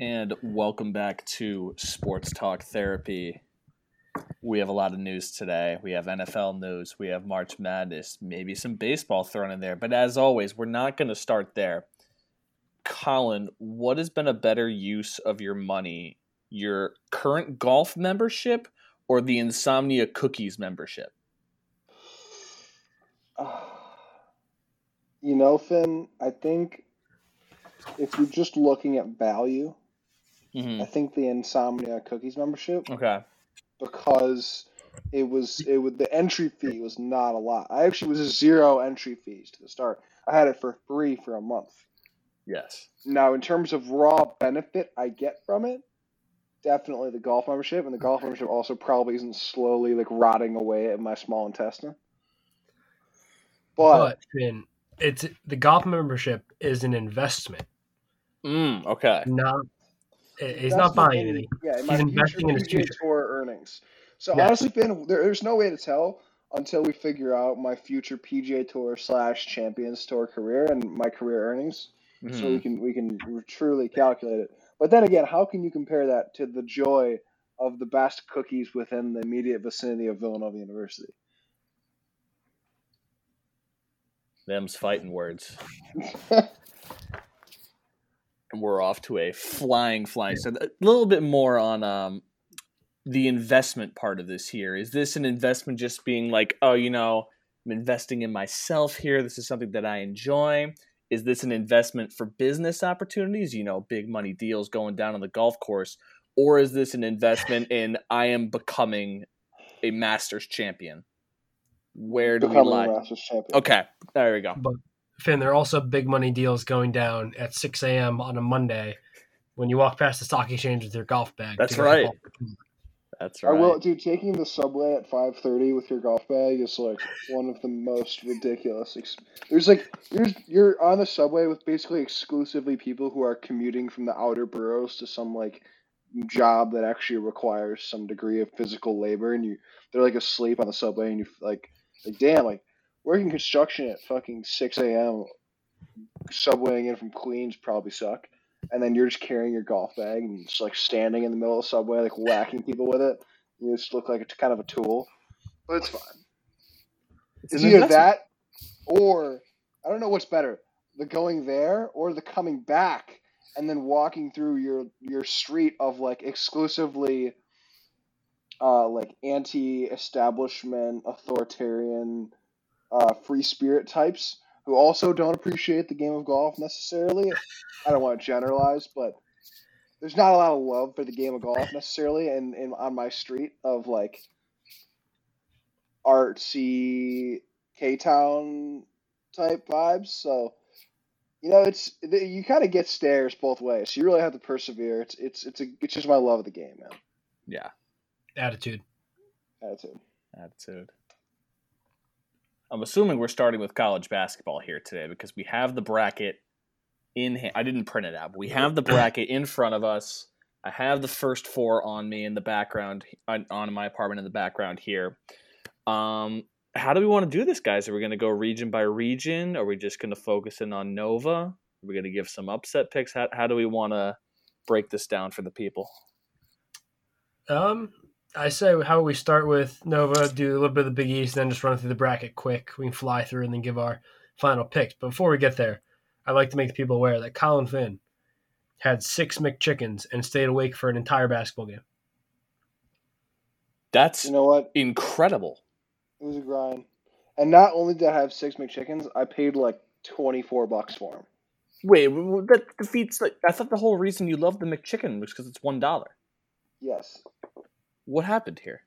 And welcome back to Sports Talk Therapy. We have a lot of news today. We have NFL news, we have March Madness, maybe some baseball thrown in there. But as always, we're not going to start there. Colin, what has been a better use of your money? Your current golf membership or the Insomnia Cookies membership? you know, Finn, I think if you're just looking at value, Mm-hmm. I think the Insomnia Cookies membership Okay. because it was it would the entry fee was not a lot. I actually was a zero entry fees to the start. I had it for free for a month. Yes. Now, in terms of raw benefit I get from it, definitely the golf membership, and the golf membership also probably isn't slowly like rotting away at my small intestine. But, But Finn, it's the golf membership is an investment, Mm, okay. not he's not buying in- anything. Yeah, in He's investing in his future. Tour earnings. So Yeah. honestly, Finn, there, there's no way to tell until we figure out my future PGA Tour slash Champions Tour career and my career earnings. so Mhm. we can we can truly calculate it. But then again, how can you compare that to the joy of the best cookies within the immediate vicinity of Villanova University? Them's fighting words. and we're off to a flying flying so a little bit more on um the investment part of this here. Is this an investment just being like oh you know i'm investing in myself here. This is something that i enjoy. Is this an investment for business opportunities you know big money deals going down on the golf course? Or is this an investment in i am becoming a masters champion? Where do we Becoming lie? A Masters champion. okay there we go. But Finn, there are also big money deals going down at 6 a.m. on a Monday when you walk past the stock exchange with your golf bag. That's to go to right. I will, dude. Taking the subway at five thirty with your golf bag is like one of the most ridiculous. Ex- There's like you're you're on the subway with basically exclusively people who are commuting from the outer boroughs to some like job that actually requires some degree of physical labor, and you they're like asleep on the subway, and you like like damn like working construction at fucking six a.m. subwaying in from Queens probably suck. And then you're just carrying your golf bag and just like standing in the middle of the subway, like whacking people with it. You just look like it's kind of a tool, but it's fine. It's It's either that or I don't know what's better, the going there or the coming back and then walking through your your street of like exclusively uh, like anti-establishment, authoritarian, uh, free spirit types who also don't appreciate the game of golf necessarily. I don't want to generalize, but there's not a lot of love for the game of golf necessarily in, in on my street of like artsy K Town type vibes. So you know, it's you kind of get stares both ways. So you really have to persevere. It's it's it's a it's just my love of the game, man. yeah Attitude. Attitude. attitude. I'm assuming we're starting with college basketball here today because we have the bracket in hand. I didn't print it out, but we have the bracket in front of us. I have the first four on me in the background, on, on my apartment in the background here. Um, how do we want to do this, guys? Are we going to go region by region? Are we just going to focus in on Nova? Are we going to give some upset picks? How, how do we want to break this down for the people? Um, I say how about we start with Nova, do a little bit of the Big East, then just run through the bracket quick. We can fly through and then give our final picks. But before we get there, I'd like to make the people aware that Colin Finn had six McChickens and stayed awake for an entire basketball game. That's You know what? incredible. It was a grind. And not only did I have six McChickens, I paid like twenty four bucks for them. Wait, w- w- that defeats. Like, I thought the whole reason you love the McChicken was because it's one dollar. Yes. What happened here?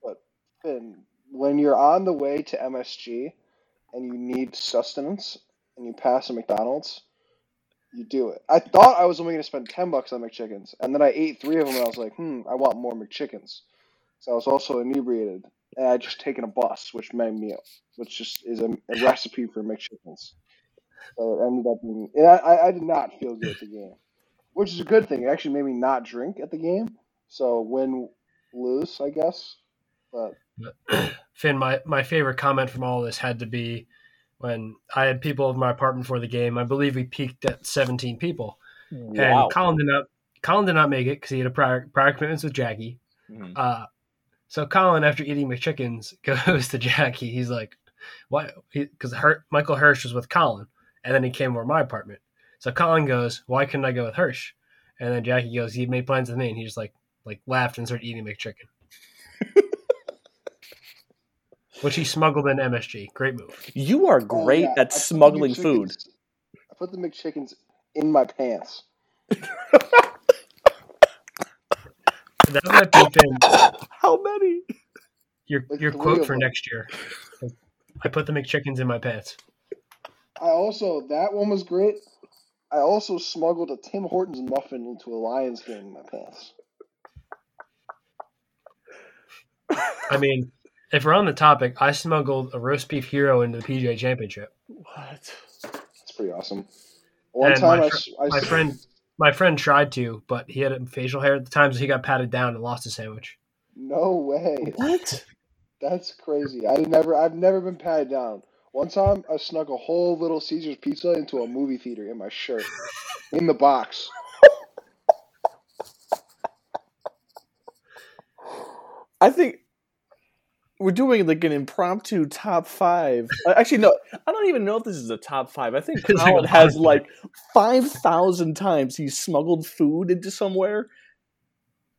And when you're on the way to MSG and you need sustenance and you pass a McDonald's, you do it. I thought I was only going to spend 10 bucks on McChickens. And then I ate three of them and I was like, hmm, I want more McChickens. So I was also inebriated. And I just taken a bus, which made me, which just is a, a recipe for McChickens. So it ended up being, and I, I- did not feel good at the game, which is a good thing. It actually made me not drink at the game. So win, lose, I guess. But Finn, my, my favorite comment from all this had to be when I had people in my apartment for the game. I believe we peaked at 17 people. Wow. And Colin did not Colin did not make it because he had a prior prior commitments with Jackie. Mhm. Uh, so Colin, after eating McChickens, goes to Jackie. He's like, "Why?" Because Her- Michael Hirsch was with Colin, and then he came over to my apartment. So Colin goes, "Why couldn't I go with Hirsch?" And then Jackie goes, "He made plans with me," and he's just like like laughed and started eating McChicken, which he smuggled in MSG. Great move. You are Oh, great yeah, at put the smuggling food. I put the McChickens in my pants. That might be Finn, How many? your Like your quote for them. next year. I put the McChickens in my pants. I also that one was great. I also smuggled a Tim Hortons muffin into a Lions game in my pants. I mean, if we're on the topic, I smuggled a roast beef hero into the PGA Championship. What? It's pretty awesome. One And time my I, fr- s- I My friend, my friend tried to, but he had facial hair at the time, so he got patted down and lost his sandwich. No way. What? That's crazy. I never I've never been patted down. One time I snuck a whole little Caesar's pizza into a movie theater in my shirt. in the box. I think we're doing like an impromptu top five. Uh, Actually, no, I don't even know if this is a top five. I think It's like a Colin has like five thousand times he's smuggled food into somewhere.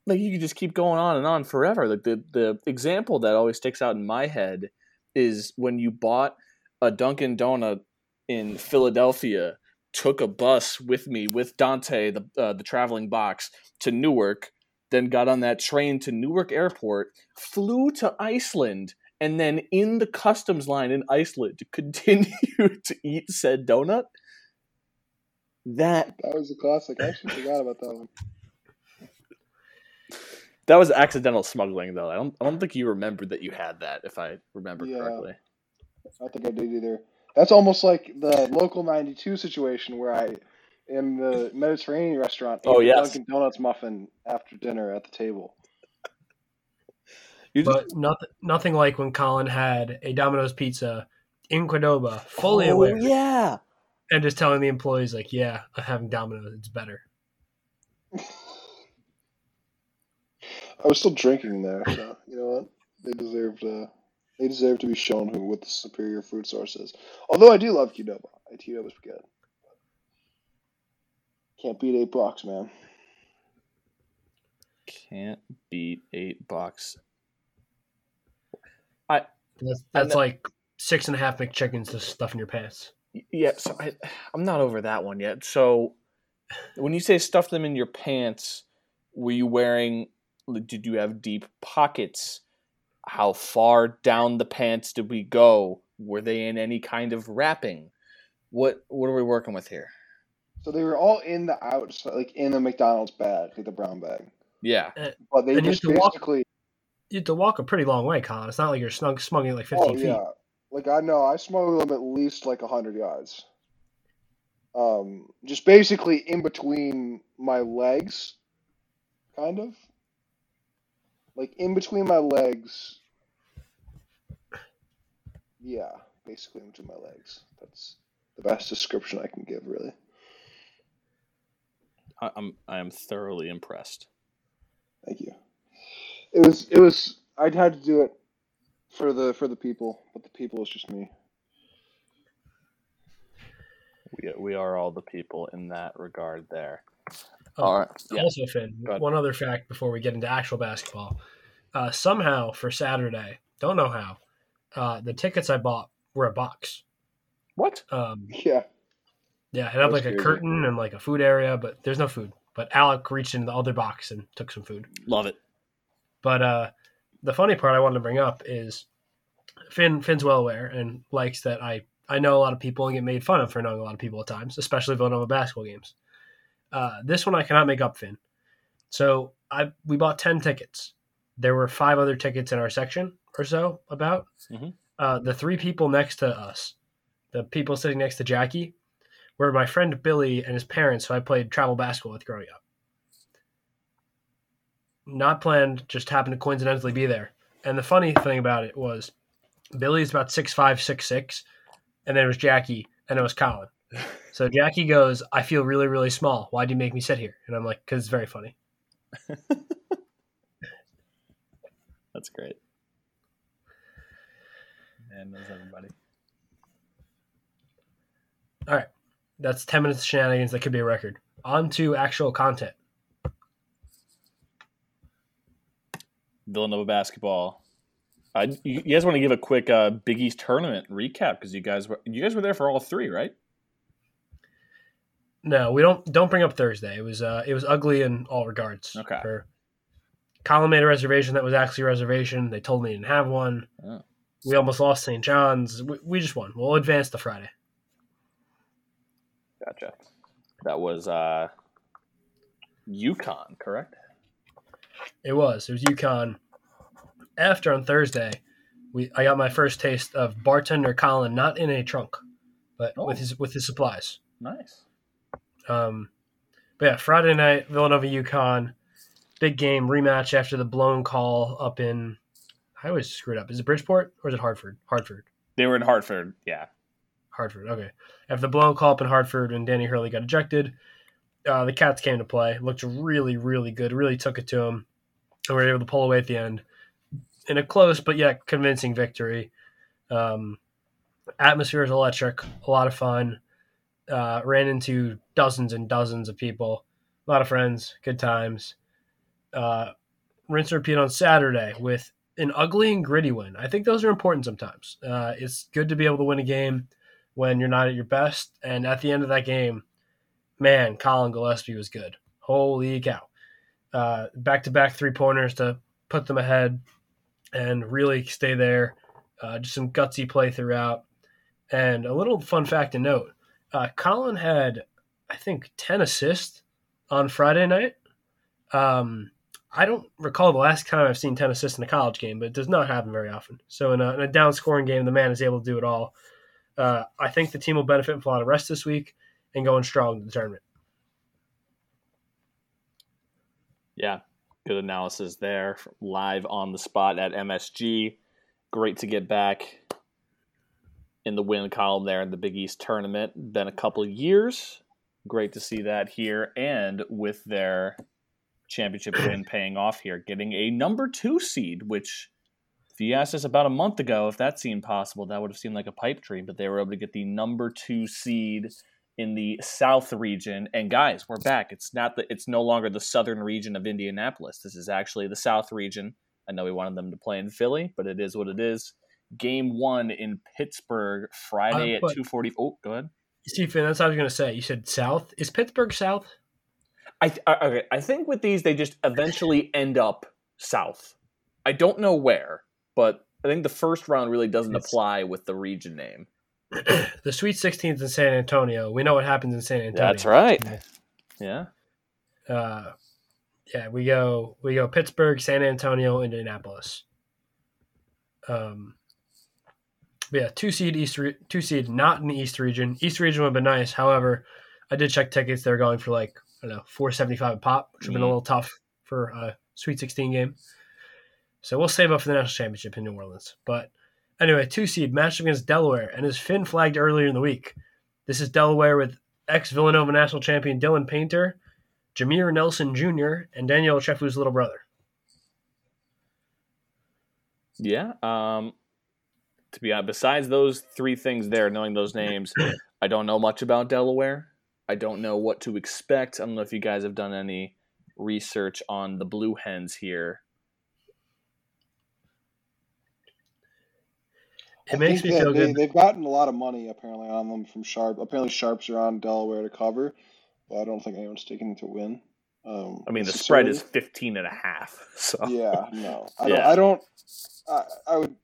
Like you could just keep going on and on forever. Like the the example that always sticks out in my head is when you bought a Dunkin' Donut in Philadelphia, took a bus with me with Dante, the uh, the traveling box, to Newark, then got on that train to Newark Airport, flew to Iceland, and then in the customs line in Iceland to continue to eat said donut. That That was a classic. I actually forgot about that one. that was accidental smuggling, though. I don't I don't think you remembered that you had that, if I remember Yeah. correctly. I think I did either. That's almost like the local 92 situation where I, in the Mediterranean restaurant, Oh, the yes. Dunkin' Donuts muffin after dinner at the table. You just, But nothing, nothing like when Colin had a Domino's pizza in Qdoba, fully oh, aware, yeah. and just telling the employees like, "Yeah, I'm having Domino's. It's better." I was still drinking there, so you know what? They deserved. Uh, they deserve to be shown who what the superior food source is. Although I do love Qdoba. Qdoba's good. Can't beat eight bucks, man. Can't beat eight bucks. That's, that's know- like six and a half McChickens to stuff in your pants. Yeah, so I, I'm not over that one yet. So, when you say stuff them in your pants, were you wearing? Did you have deep pockets? How far down the pants did we go? Were they in any kind of wrapping? What What are we working with here? So they were all in the outside, like in the McDonald's bag, like the brown bag. Yeah, But they And you just have to walk- basically. You have to walk a pretty long way, Colin. It's not like you're snug, smuggling like 15 Oh feet. yeah, like I know I smuggled them at least like hundred yards. Um, just basically in between my legs, kind of. Like in between my legs. Yeah, basically in between my legs. That's the best description I can give, really. I, I'm I am thoroughly impressed. Thank you. It was it was I'd had to do it for the for the people, but the people is just me. We we are all the people in that regard. There. Oh, all right. Yeah. Also, Finn, one other fact before we get into actual basketball. Uh, somehow for Saturday, don't know how, uh, the tickets I bought were a box. What? Um, Yeah. Yeah, it had That's like a curtain and like a food area, but there's no food. But Alec reached into the other box and took some food. Love it. But uh, the funny part I wanted to bring up is Finn. Finn's well aware and likes that I I know a lot of people and get made fun of for knowing a lot of people at times, especially Villanova basketball games. Uh, this one I cannot make up, Finn. So I we bought ten tickets. There were five other tickets in our section or so. About Mhm. uh, the three people next to us, the people sitting next to Jackie, were my friend Billy and his parents, who I played travel basketball with growing up not planned, just happened to coincidentally be there. And the funny thing about it was Billy's about six five, six six, and then it was Jackie, and it was Colin, So Jackie goes, I feel really, really small. Why do you make me sit here? And I'm like, because it's very funny. That's great. Man knows everybody. All right. That's 10 minutes of shenanigans. That could be a record. On to actual content. Villanova basketball. Uh, you, you guys want to give a quick uh, Big East tournament recap because you guys were you guys were there for all three, right? No, we don't don't bring up Thursday. It was uh it was ugly in all regards. Okay. For, Colin made a reservation that was actually a reservation. They told me he didn't have one. Oh. We almost lost St. John's. We, we just won. We'll advance to Friday. Gotcha. That was uh, UConn, correct? It was. It was UConn. After on Thursday, we I got my first taste of bartender Colin, not in a trunk, but Oh. with his with his supplies. Nice. Um, but yeah, Friday night, Villanova UConn, big game rematch after the blown call up in. I always screw it up. Is it Bridgeport or is it Hartford? Hartford. They were in Hartford. Yeah. Hartford. Okay. After the blown call up in Hartford and Danny Hurley got ejected, uh, the Cats came to play. Looked really, really good. Really took it to them, and were able to pull away at the end in a close but yet convincing victory. Um, atmosphere is electric. A lot of fun. Uh, ran into dozens and dozens of people. A lot of friends. Good times. Uh, rinse and repeat on Saturday with an ugly and gritty win. I think those are important sometimes. Uh, it's good to be able to win a game when you're not at your best. And at the end of that game, man, Collin Gillespie was good. Holy cow. Back to back three pointers to put them ahead and really stay there. Uh, just some gutsy play throughout. And a little fun fact to note uh, Colin had, I think, 10 assists on Friday night. Um, I don't recall the last time I've seen 10 assists in a college game, but it does not happen very often. So in a, in a down scoring game, the man is able to do it all. Uh, I think the team will benefit from a lot of rest this week and going strong in the tournament. Yeah. Good analysis there. Live on the spot at MSG. Great to get back in the win column there in the Big East tournament. Been a couple years. Great to see that here. And with their championship win paying off here, getting a number two seed, which if you asked us about a month ago if that seemed possible, that would have seemed like a pipe dream. But they were able to get the number two seed in the South region. And guys, we're back. It's not the it's no longer the southern region of Indianapolis. This is actually the South region. I know we wanted them to play in Philly, but it is what it is. Game one in Pittsburgh Friday Uh, at two forty. Oh, go ahead. Stephen, that's what I was going to say. You said South. Is Pittsburgh South? I th- I- okay. I think with these, they just eventually end up south. I don't know where, but I think the first round really doesn't It's- apply with the region name. the Sweet 16th in San Antonio. We know what happens in San Antonio. That's right. Yeah. Uh, yeah, we go we go Pittsburgh, San Antonio, Indianapolis. Um, yeah, two seed East, re- two seed not in the East region. East region would have been nice. However, I did check tickets. They're going for like I don't know four seventy five a pop, which would have been a Mhm. little tough for a Sweet sixteen game. So we'll save up for the national championship in New Orleans. But anyway, two seed matched against Delaware, and as Finn flagged earlier in the week, this is Delaware with ex Villanova national champion Dylan Painter, Jameer Nelson Jr., and Daniel Ochefu's little brother. Yeah. Um, to be honest, besides those three things there, knowing those names, I don't know much about Delaware. I don't know what to expect. I don't know if you guys have done any research on the Blue Hens here. It I makes me that feel they, good. They've gotten a lot of money apparently on them from Sharp. Apparently, Sharps are on Delaware to cover, but I don't think anyone's taking to win. Um, I mean, the spread is necessarily. 15 and a half. So Yeah, no, I don't. I don't. I, I would.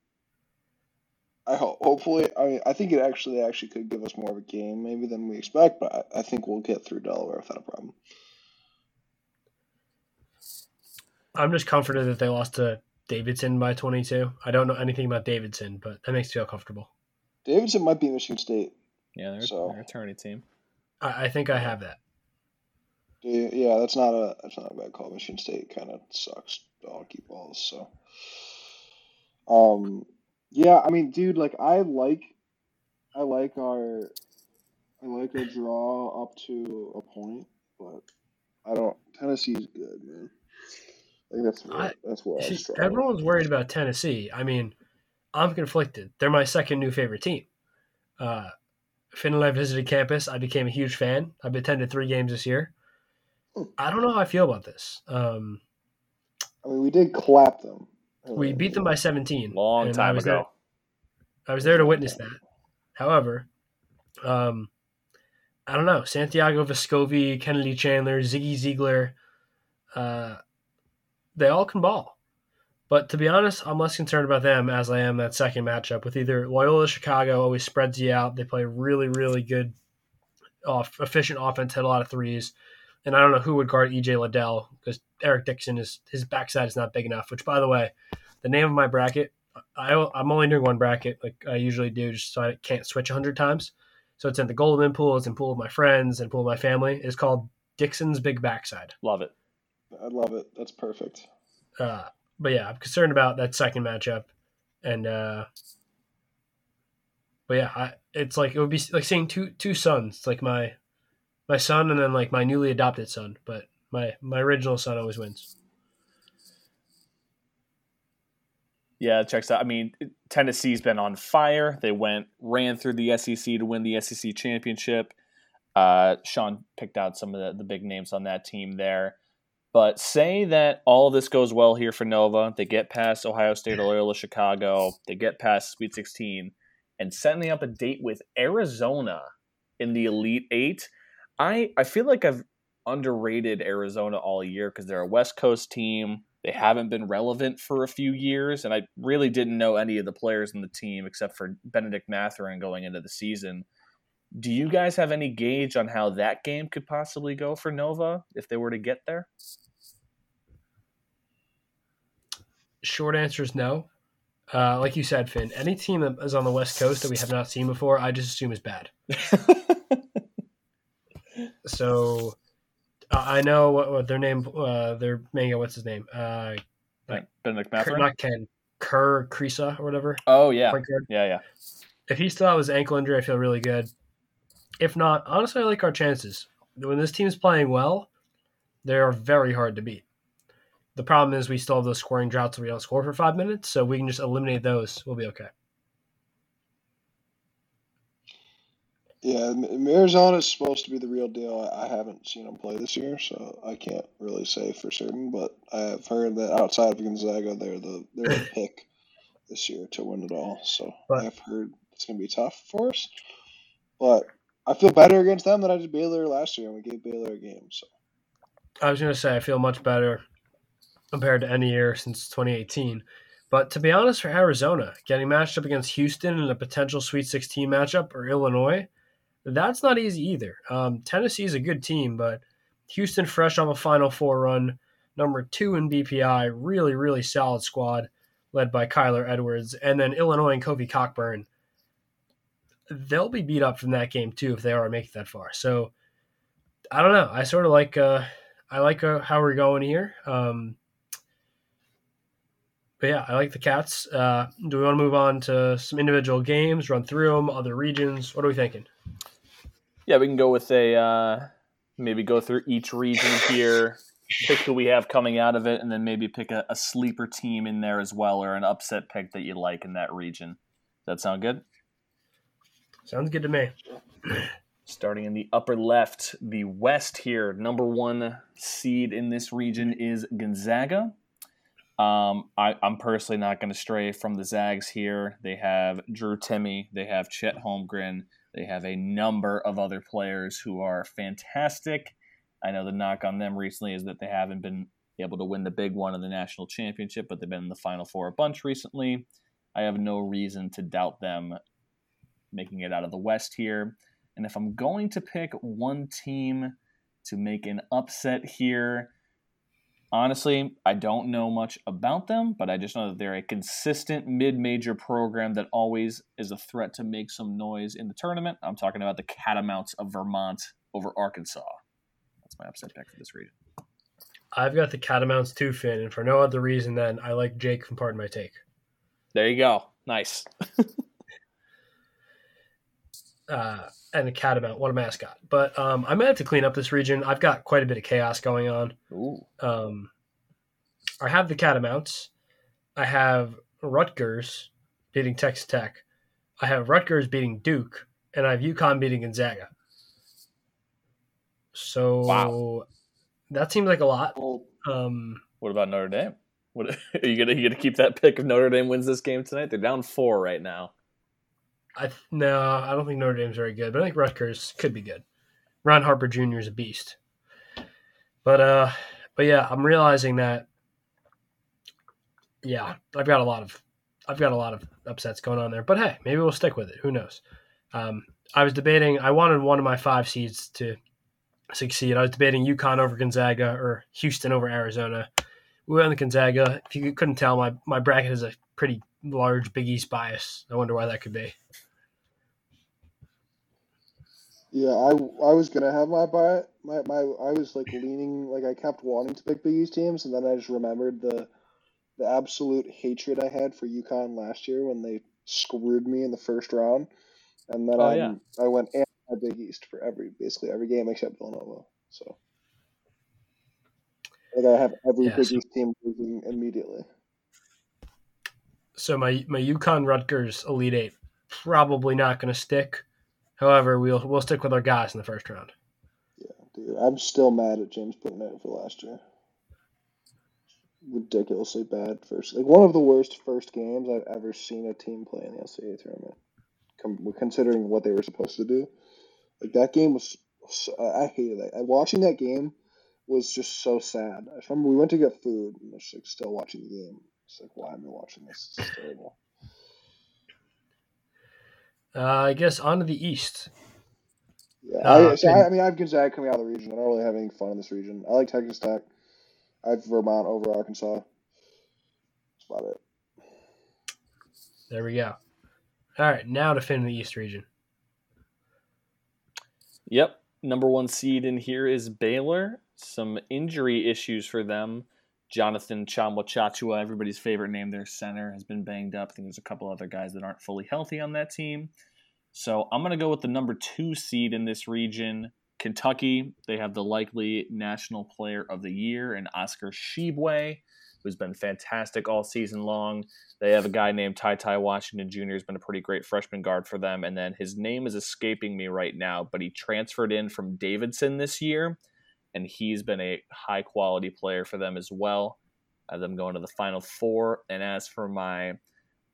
I hope. Hopefully, I mean, I think it actually actually could give us more of a game maybe than we expect, but I, I think we'll get through Delaware without a problem. I'm just comforted that they lost to Davidson by 22. I don't know anything about Davidson, but that makes me feel comfortable. Davidson might be Michigan State. yeah, they're, So- they're a tourney team. I, I think I have that. Yeah, that's not a that's not a bad call. Michigan State kind of sucks donkey balls. So, um, yeah, I mean, dude, like I like, I like our, I like a draw up to a point, but I don't. Tennessee's good, man. I think that's where, I- that's where I See, everyone's worried about Tennessee. I mean, I'm conflicted. They're my second new favorite team. Uh, Finn and I visited campus. I became a huge fan. I've attended three games this year. I don't know how I feel about this. Um, I mean, we did clap them. we beat them by 17. Long and I time was ago. There, I was there to witness that. However, um, I don't know. Santiago Vescovi, Kennedy Chandler, Ziggy Zeigler, uh, they all can ball. But to be honest, I'm less concerned about them as I am that second matchup with either Loyola Chicago always spreads you out. They play really, really good, off, efficient offense, hit a lot of threes. And I don't know who would guard EJ Liddell because Eric Dixon is his backside is not big enough. Which, by the way, the name of my bracket I, I'm only doing one bracket like I usually do, just so I can't switch hundred times. So it's in the Golden pool, it's in pool of my friends, and pool of my family. It's called Dixon's Big Backside. Love it. I love it. That's perfect. Uh, but yeah, I'm concerned about that second matchup, and uh, but yeah, I, it's like it would be like seeing two two sons. It's like my my son and then like my newly adopted son, but my my original son always wins. Yeah, it checks out. I mean, Tennessee's been on fire. They went ran through the SEC to win the SEC championship. Uh, Sean picked out some of the, the big names on that team there. But say that all this goes well here for Nova. They get past Ohio State or Loyola Chicago. They get past Sweet 16 and setting up a date with Arizona in the Elite Eight. I, I feel like I've underrated Arizona all year because they're a West Coast team. They haven't been relevant for a few years, and I really didn't know any of the players in the team except for Bennedict Mathurin going into the season. Do you guys have any gauge on how that game could possibly go for Nova if they were to get there? Short answer is no. Uh, like you said, Finn, any team that is on the West Coast that we have not seen before, I just assume is bad. So uh, I know what, what their name, uh, their manga, what's his name? Uh, Ben- Ker, not Ken, Kerr Kriisa or whatever. Oh yeah, yeah, yeah. If he still has his ankle injury, I feel really good. If not, honestly, I like our chances. When this team's playing well, they are very hard to beat. The problem is we still have those scoring droughts where we don't score for five minutes, so we can just eliminate those. We'll be okay. Yeah, M- is supposed to be the real deal. I haven't seen them play this year, so I can't really say for certain. But I have heard that outside of Gonzaga, they're the they're the pick this year to win it all. So But- I've heard it's gonna be tough for us. But I feel better against them than I did Baylor last year, and we gave Baylor a game. So I was going to say I feel much better compared to any year since 2018. But to be honest, for Arizona, getting matched up against Houston in a potential Sweet 16 matchup or Illinois, that's not easy either. Um, Tennessee is a good team, but Houston, fresh off a Final Four run, number two in BPI, really, really solid squad led by Kyler Edwards, and then Illinois and Kofi Cockburn. They'll be beat up from that game too if they are make that far. So I don't know. I sort of like uh, I like uh, how we're going here. Um, but yeah, I like the Cats. Uh, do we want to move on to some individual games, run through them, other regions? What are we thinking? Yeah, we can go with a uh, maybe go through each region here, pick who we have coming out of it, and then maybe pick a, a sleeper team in there as well, or an upset pick that you like in that region. Does that sound good? Sounds good to me. Starting in the upper left, the West here, number one seed in this region is Gonzaga. Um, I, I'm personally not going to stray from the Zags here. They have Drew Timme, they have Chet Holmgren, they have a number of other players who are fantastic. I know the knock on them recently is that they haven't been able to win the big one in the national championship, but they've been in the Final Four a bunch recently. I have no reason to doubt them making it out of the West here. And if I'm going to pick one team to make an upset here, honestly, I don't know much about them, but I just know that they're a consistent mid major program that always is a threat to make some noise in the tournament. I'm talking about the Catamounts of Vermont over Arkansas. That's my upset pick for this region. I've got the Catamounts too, Finn, and for no other reason than I like Jake from Pardon My Take. There you go. Nice. uh, and a catamount. What a mascot! But um, I might have to clean up this region. I've got quite a bit of chaos going on. Ooh. Um, I have the catamounts. I have Rutgers beating Texas Tech. I have Rutgers beating Duke, and I have UConn beating Gonzaga. So Wow. that seems like a lot. Um, What about Notre Dame? What are you gonna you gonna keep that pick if Notre Dame wins this game tonight? They're down four right now. I no, I don't think Notre Dame's very good, but I think Rutgers could be good. Ron Harper Jr. is a beast. But uh, but yeah, I'm realizing that. Yeah, I've got a lot of, I've got a lot of upsets going on there. But hey, maybe we'll stick with it. Who knows? Um, I was debating. I wanted one of my five seeds to succeed. I was debating UConn over Gonzaga or Houston over Arizona. We went with Gonzaga. If you couldn't tell, my my bracket is a pretty large Big East bias. I wonder why that could be. yeah, I, I was gonna have my buy my, my I was like leaning like I kept wanting to pick Big East teams, and then I just remembered the the absolute hatred I had for UConn last year when they screwed me in the first round, and then Oh, I yeah. I went anti Big East for every basically every game except Villanova. So like I have every Yeah, Big so- East team losing immediately. So my my UConn Rutgers Elite Eight probably not going to stick. However, we'll we'll stick with our guys in the first round. Yeah, dude, I'm still mad at James it for last year. Ridiculously bad first, like one of the worst first games I've ever seen a team play in the NCAA tournament. Considering what they were supposed to do, like that game was, so, I I hated that. Watching that game was just so sad. I remember we went to get food and I was like still watching the game. It's like, why am I watching this? This is terrible. Uh, I guess on to the East. Yeah, Uh, I, so I, I mean, I have Gonzaga coming out of the region. I don't really have any fun in this region. I like Texas Tech. I have Vermont over Arkansas. That's about it. There we go. All right, now to Finn the East region. Yep. Number one seed in here is Baylor. Some injury issues for them. Jonathan Tchamwa Tchatchoua, everybody's favorite name, their center, has been banged up. I think there's a couple other guys that aren't fully healthy on that team. So I'm going to go with the number two seed in this region, Kentucky. They have the likely National Player of the Year and Oscar Tshiebwe, who's been fantastic all season long. They have a guy named Ty Ty Washington Jr. has been a pretty great freshman guard for them, and then his name is escaping me right now, but he transferred in from Davidson this year, and he's been a high quality player for them as well. I have them going to the Final Four. And as for my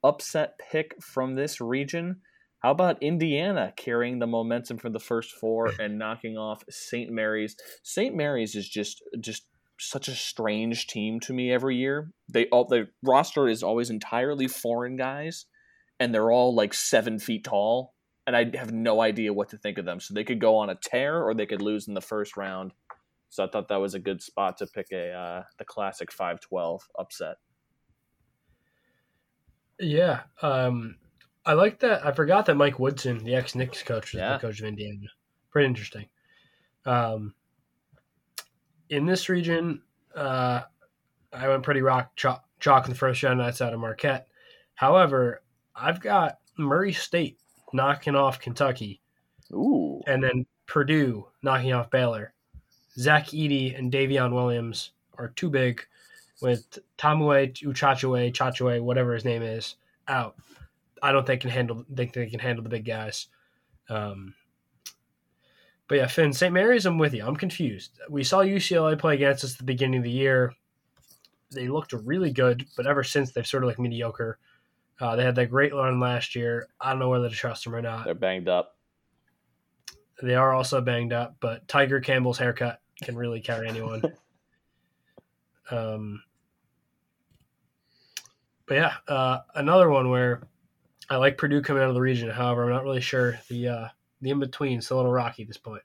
upset pick from this region, how about Indiana carrying the momentum from the first four and knocking off St. Mary's? St. Mary's is just just such a strange team to me every year. They all the roster is always entirely foreign guys, and they're all like seven feet tall, and I have no idea what to think of them. So they could go on a tear, or they could lose in the first round. So I thought that was a good spot to pick a uh, the classic five twelve upset. Yeah, um, I like that. I forgot that Mike Woodson, the ex Knicks coach, was Yeah. the coach of Indiana. Pretty interesting. Um, in this region, uh, I went pretty rock chalk, chalk in the first round. That's out of Marquette. However, I've got Murray State knocking off Kentucky, Ooh, and then Purdue knocking off Baylor. Zach Edey and Davion Williams are too big, with Tamue Uchachue, Chachue, whatever his name is, out. I don't think can handle think they can handle the big guys. Um, but yeah, Finn, St. Mary's, I'm with you. I'm confused. We saw UCLA play against us at the beginning of the year. They looked really good, but ever since they've sort of like mediocre. Uh, they had that great run last year. I don't know whether to trust them or not. they're banged up. They are also banged up, but Tyger Campbell's haircut can really carry anyone. um, but yeah, uh, another one where I like Purdue coming out of the region. However, I'm not really sure the uh, the in between is a little rocky at this point.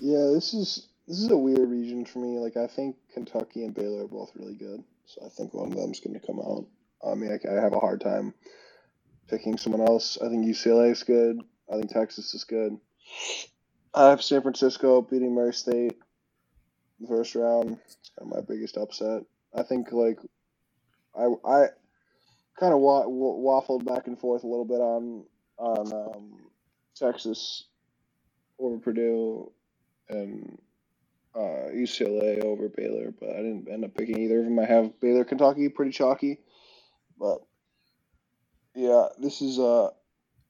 Yeah, this is this is a weird region for me. Like I think Kentucky and Baylor are both really good, so I think one of them's going to come out. I mean, I, I have a hard time picking someone else. I think UCLA is good. I think Texas is good. I have San Francisco beating Murray State the first round. It's kind of my biggest upset. I think like I I kind of wa- waffled back and forth a little bit on on um, Texas over Purdue and uh, UCLA over Baylor, but I didn't end up picking either of them. I have Baylor, Kentucky, pretty chalky, but yeah, this is uh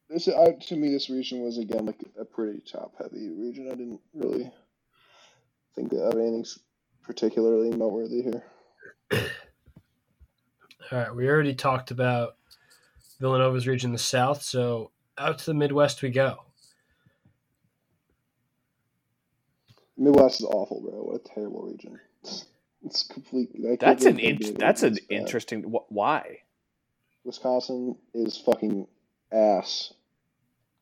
this uh, to me this region was again like a pretty top heavy region. I didn't really think of anything particularly noteworthy here. All right, we already talked about Villanova's region in the South, so out to the Midwest we go. Midwest is awful, bro. What a terrible region. It's completely. I can't That's an believe int- they did it. that's an bad. interesting. Wh- why? Wisconsin is fucking ass.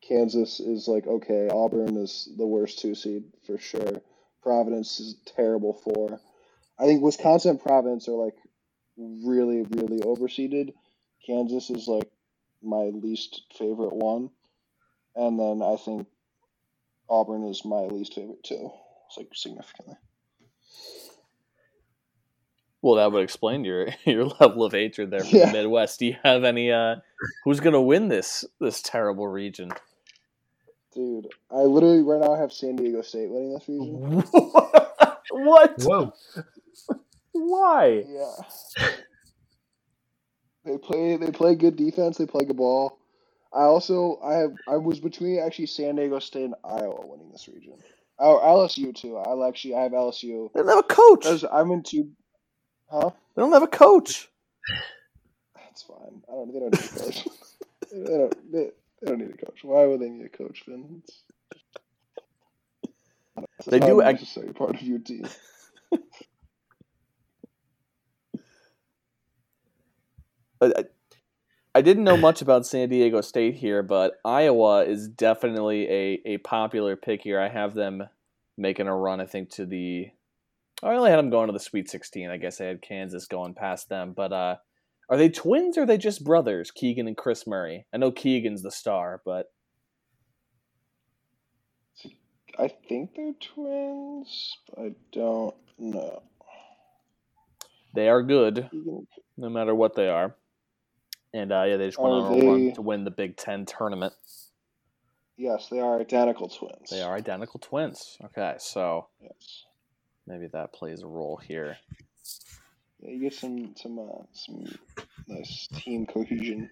Kansas is like okay. Auburn is the worst two seed for sure. Providence is terrible four. I think Wisconsin and Providence are like really, really overseeded. Kansas is like my least favorite one, and then I think Auburn is my least favorite too. It's like significantly. Well, that would explain your your level of hatred there for Yeah. the Midwest. Do you have any? uh Who's gonna win this this terrible region? Dude, I literally right now have San Diego State winning this region. what? Whoa, Why? Yeah. They play they play good defense, they play good ball. I also I have I was between actually San Diego State and Iowa winning this region. Oh, LSU too. I actually I have LSU. They don't have a coach. I'm into Huh? They don't have a coach. That's fine. I don't they don't need a coach. they don't they, they don't need a coach. Why would they need a coach, Finn? It's, They do a act- necessary part of your team. I, I didn't know much about San Diego State here, but Iowa is definitely a, a popular pick here. I have them making a run, I think, to the. I only had them going to the Sweet 16. I guess I had Kansas going past them. But uh, are they twins or are they just brothers, Keegan and Kris Murray? I know Keegan's the star, but I think they're twins, but I don't know. they are good no matter what they are. And uh, yeah, they just went Are on run they- to win the Big Ten tournament. Yes, they are identical twins. They are identical twins. Okay, so Yes. maybe that plays a role here. Yeah, you get some some uh, some nice team cohesion.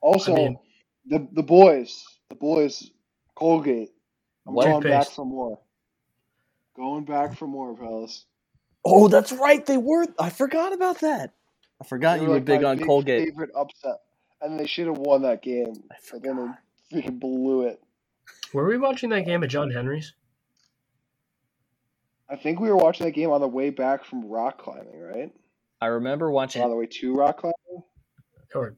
Also, I mean- the the boys, the boys, Colgate. I'm What? going back for more. Going back for more, fellas. Oh, that's right. They were. I forgot about that. I forgot They you were like big my on Colgate. Favorite upset, and they should have won that game. I But then forgot. they freaking blew it. were we watching that game at John Henry's? I think we were watching that game on the way back from rock climbing, right? I remember watching. on the way to rock climbing. Or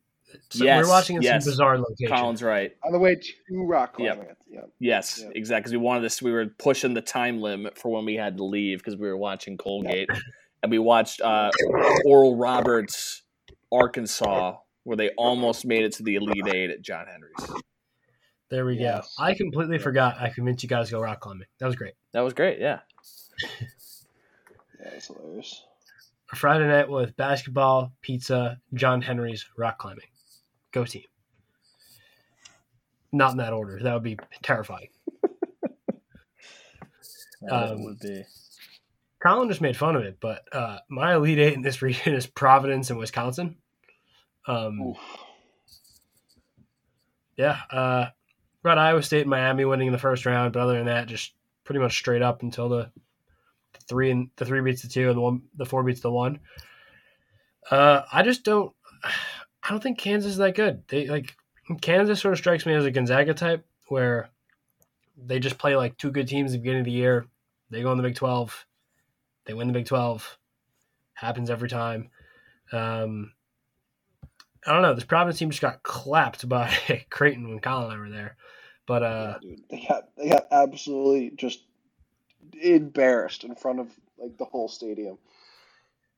so Yes, we're watching in yes. some bizarre location. Colin's right. On the way to rock Yep. climbing. Yes, Yeah. exactly. Because we wanted this. We were pushing the time limit for when we had to leave because we were watching Colgate, and we watched uh, Oral Roberts, Arkansas, where they almost made it to the Elite Eight at John Henry's. There we Yes. go. I completely forgot. I convinced you guys to go rock climbing. That was great. That was great. Yeah. Yeah, it's hilarious. A Friday night with basketball, pizza, John Henry's rock climbing. Go team. Not in that order. That would be terrifying. That Um, would be. Colin just made fun of it, but uh, my elite eight in this region is Providence and Wisconsin. Um, yeah, uh, got Iowa State and Miami winning in the first round, but other than that, just pretty much straight up until the three and the three beats the two and the one the four beats the one. Uh, I just don't. I don't think Kansas is that good. They like Kansas sort of strikes me as a Gonzaga type where they just play like two good teams at the beginning of the year. They go in the Big Twelve, they win the Big Twelve. Happens every time. Um, I don't know. This Providence team just got clapped by Creighton when Colin and I were there. But uh, yeah, dude, they got they got absolutely just embarrassed in front of like the whole stadium.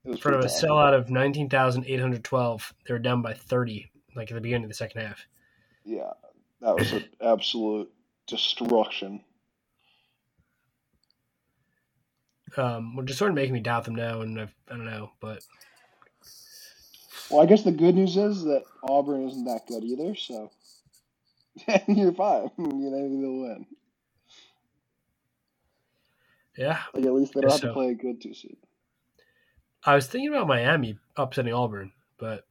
It was in front of a sellout of 19,812, they were down by 30, like at the beginning of the second half. Yeah, that was an absolute destruction. Um, which is sort of making me doubt them now, and I've, I don't know, but Well, I guess the good news is that Auburn isn't that good either, so you're fine. You know, they'll win. Yeah, Like at least they don't Guess have to play a good two seed. I was thinking about Miami upsetting Auburn, but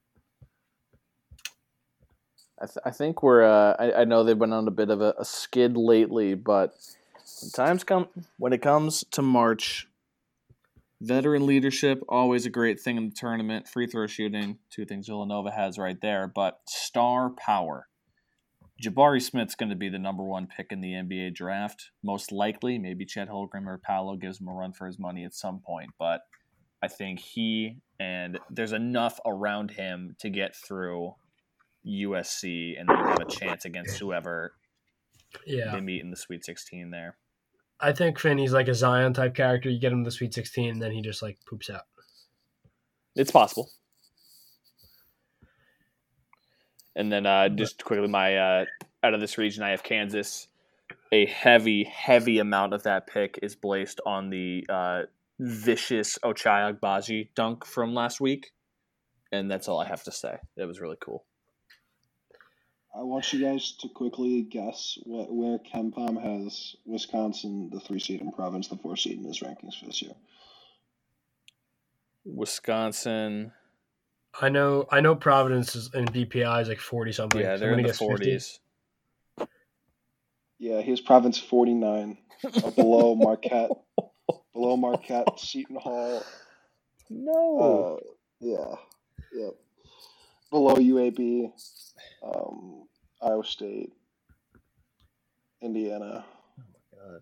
I, th- I think we're. Uh, I, I know they've been on a bit of a, a skid lately, but when times come when it comes to March, veteran leadership always a great thing in the tournament. Free throw shooting, two things Villanova has right there, but star power. Jabari Smith's going to be the number one pick in the NBA draft, most likely. Maybe Chet Holmgren or Paolo gives him a run for his money at some point, but I think he and there's enough around him to get through USC and then have a chance against whoever yeah, they meet in the Sweet 16 there. I think Finney's like a Zion type character. You get him to the Sweet 16, and then he just like poops out. It's possible. And then uh, just quickly, my uh, out of this region, I have Kansas. A heavy, heavy amount of that pick is placed on the uh, vicious Ochai Agbaji dunk from last week, and that's all I have to say. It was really cool. I want you guys to quickly guess what where KenPom has Wisconsin, the three seed in Providence, the four seed in his rankings for this year. Wisconsin, I know, I know Providence is in BPI is like 40 something. yeah, they're I'm in gonna the guess 50. forties. Yeah, his Providence forty nine, below Marquette, below Marquette, Seton Hall. No, Uh, yeah, yep. Below UAB, um, Iowa State, Indiana. Oh my God.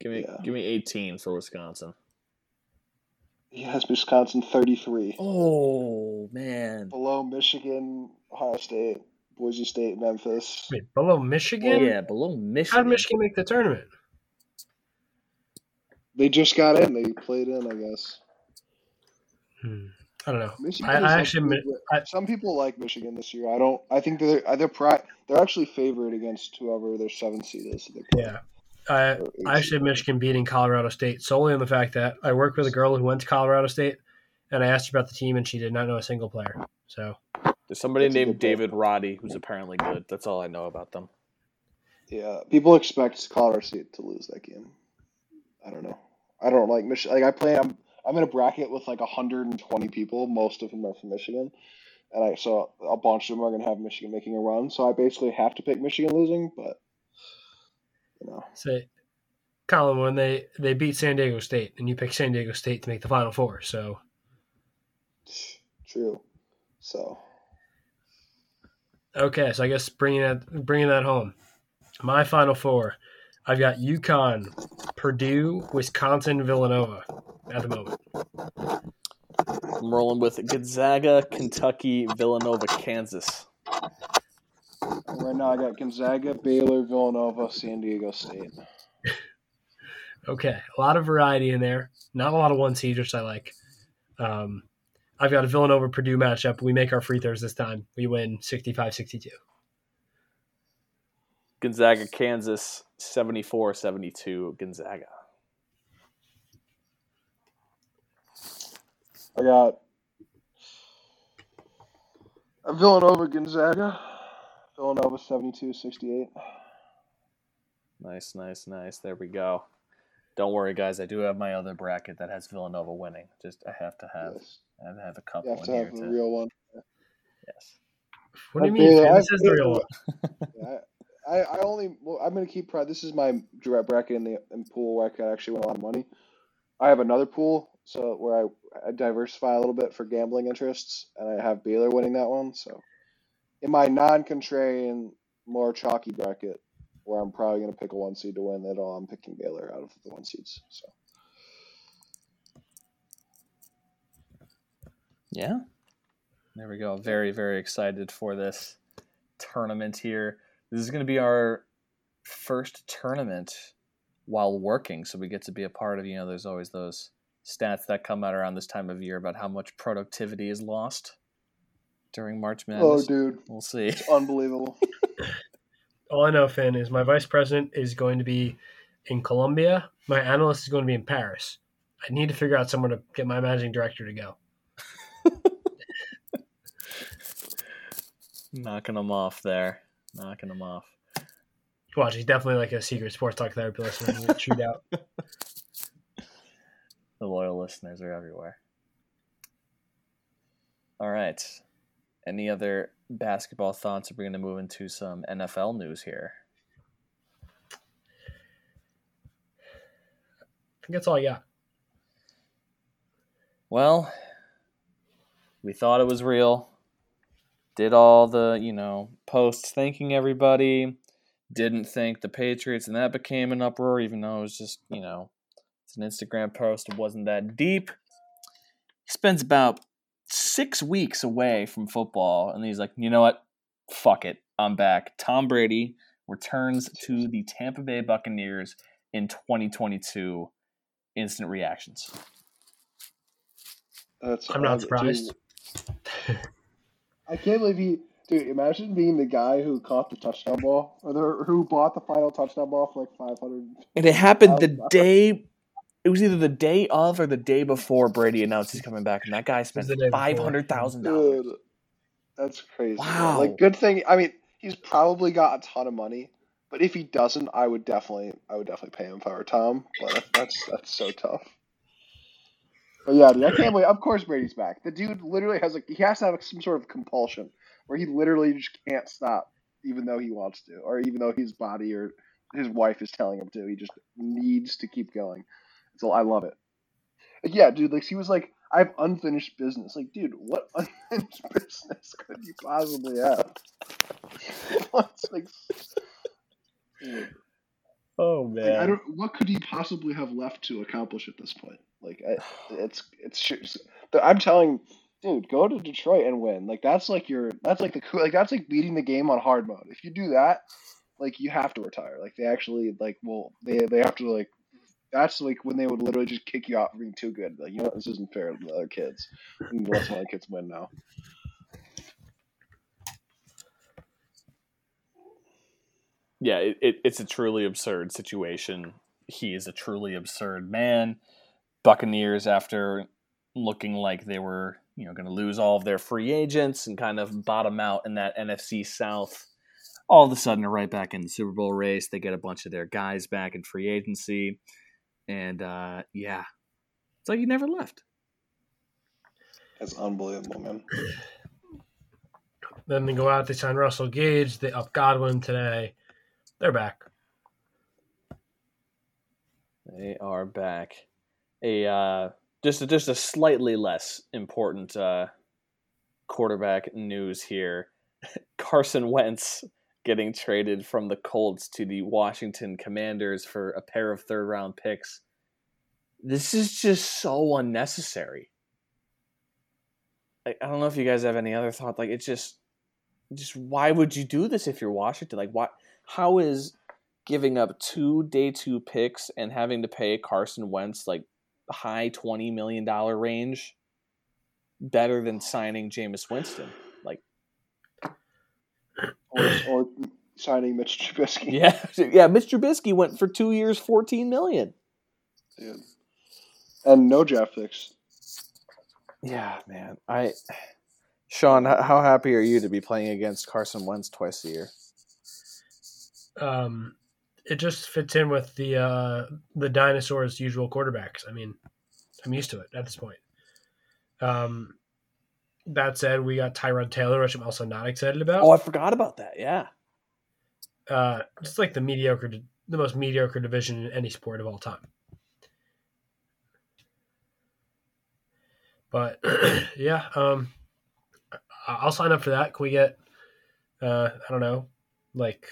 give me yeah. give me eighteen for Wisconsin. He has Wisconsin thirty three. Oh man, Below Michigan, Ohio State, Boise State, Memphis. Wait, below Michigan? yeah, below Michigan. How did Michigan make the tournament? They just got in. They played in, I guess. Hmm. I don't know. Michigan I, I actually, admit- I- some people like Michigan this year. I don't. I think they're they're pri- they're actually favored against whoever their seventh seed is. that yeah, I, I actually have Michigan beating Colorado State solely on the fact that I work with a girl who went to Colorado State, and I asked her about the team, and she did not know a single player. So There's somebody That's named good pick. David Roddy who's apparently good. That's all I know about them. Yeah, people expect Colorado State to lose that game. I don't know. I don't like Michigan. Like I play, I'm I'm in a bracket with like 120 people. Most of them are from Michigan, and I so a bunch of them are gonna have Michigan making a run. So I basically have to pick Michigan losing, but you know, say, Colin, when they they beat San Diego State, and you picked San Diego State to make the Final Four, so true. So okay. So I guess bringing that bringing that home, my Final Four, I've got UConn, Purdue, Wisconsin, Villanova at the moment. I'm rolling with Gonzaga, Kentucky, Villanova, Kansas. Right now I got Gonzaga, Baylor, Villanova, San Diego State. Okay, a lot of variety in there. Not a lot of one seeds, which I like. Um, I've got a Villanova Purdue matchup. We make our free throws this time. We win 65 62. Gonzaga, Kansas, 74 72. Gonzaga. I got a Villanova, Gonzaga, Villanova 72-68. Nice, nice, nice. There we go. Don't worry, guys. I do have my other bracket that has Villanova winning. Just I have to have Yes. I have to have a You couple have in to here have a to real one. yes. What do you I mean? feel- Finn? I This is the real one. I, I only well, I'm gonna keep proud. This is my direct bracket in the in pool where I could actually win a lot of money. I have another pool so where I, I diversify a little bit for gambling interests, and I have Baylor winning that one. So in my non-contrarian, more chalky bracket, where I'm probably gonna pick a one seed to win it all, I'm picking Baylor out of the one seeds. So Yeah. There we go. Very, very excited for this tournament here. This is going to be our first tournament while working, so we get to be a part of, you know, there's always those stats that come out around this time of year about how much productivity is lost during March Madness. oh, Madness. dude, We'll see. it's unbelievable. All I know, Finn, is my vice president is going to be in Colombia. My analyst is going to be in Paris. I need to figure out somewhere to get my managing director to go. Knocking them off there. Knocking them off. Watch, he's definitely like a secret sports talk therapy listener. He's chewed out. The loyal listeners are everywhere. All right. Any other basketball thoughts? We're going to move into some NFL news here. I think that's all I got. Well, we thought it was real. Did all the, you know, posts thanking everybody. Didn't thank the Patriots, and that became an uproar, even though it was just, you know, it's an Instagram post. It wasn't that deep. He spends about six weeks away from football, and he's like, you know what? Fuck it. I'm back. Tom Brady returns to the Tampa Bay Buccaneers in 2022. Instant reactions. That's I'm not surprised. I can't believe he. Dude, imagine being the guy who caught the touchdown ball, or the, who bought the final touchdown ball for like five hundred. And it happened the day. It was either the day of or the day before Brady announced he's coming back, and that guy spent the day before. five hundred thousand dollars. That's crazy. Wow. Like, good thing. I mean, he's probably got a ton of money, but if he doesn't, I would definitely, I would definitely pay him if I were Tom. But that's that's, that's so tough. But yeah, dude, I can't believe. Of course, Brady's back. The dude literally has like he has to have some sort of compulsion where he literally just can't stop, even though he wants to, or even though his body or his wife is telling him to. He just needs to keep going. So I love it. Like, yeah, dude. Like he was like, I have unfinished business. Like, dude, what unfinished business could you possibly have? Like, Oh like, I don't. What could he possibly have left to accomplish at this point? Like, I, it's it's. I'm telling, dude, go to Detroit and win. Like that's like your that's like the cool like that's like beating the game on hard mode. If you do that, like you have to retire. Like they actually like well they they have to like. That's like when they would literally just kick you out for being too good. Like you know this isn't fair to the other kids. To let other kids win now. yeah, it, it, it's a truly absurd situation. He is a truly absurd man. Buccaneers, after looking like they were, you know, going to lose all of their free agents and kind of bottom out in that NFC South, all of a sudden are right back in the Super Bowl race. They get a bunch of their guys back in free agency, and uh, yeah, it's like he never left. That's unbelievable, man. Then they go out, they sign Russell Gage, they up Godwin today. They're back. They are back. A uh, just a, just a slightly less important uh, quarterback news here. Carson Wentz getting traded from the Colts to the Washington Commanders for a pair of third round picks. This is just so unnecessary. I don't know if you guys have any other thought. Like it's just just why would you do this if you're Washington? Like what how is giving up two day two picks and having to pay Carson Wentz like high twenty million dollar range better than signing Jameis Winston? Like Or, or signing Mitch Trubisky. yeah, yeah. Mitch Trubisky went for two years, fourteen million. Dude. And no draft picks. Yeah, man. I Sean, how, how happy are you to be playing against Carson Wentz twice a year? Um, it just fits in with the uh, the dinosaurs' usual quarterbacks. I mean, I'm used to it at this point. Um, that said, we got Tyrod Taylor, which I'm also not excited about. Oh, I forgot about that. Yeah. uh, just like the mediocre, the most mediocre division in any sport of all time. But yeah, um, I- I'll sign up for that. Can we get, uh, I don't know, like,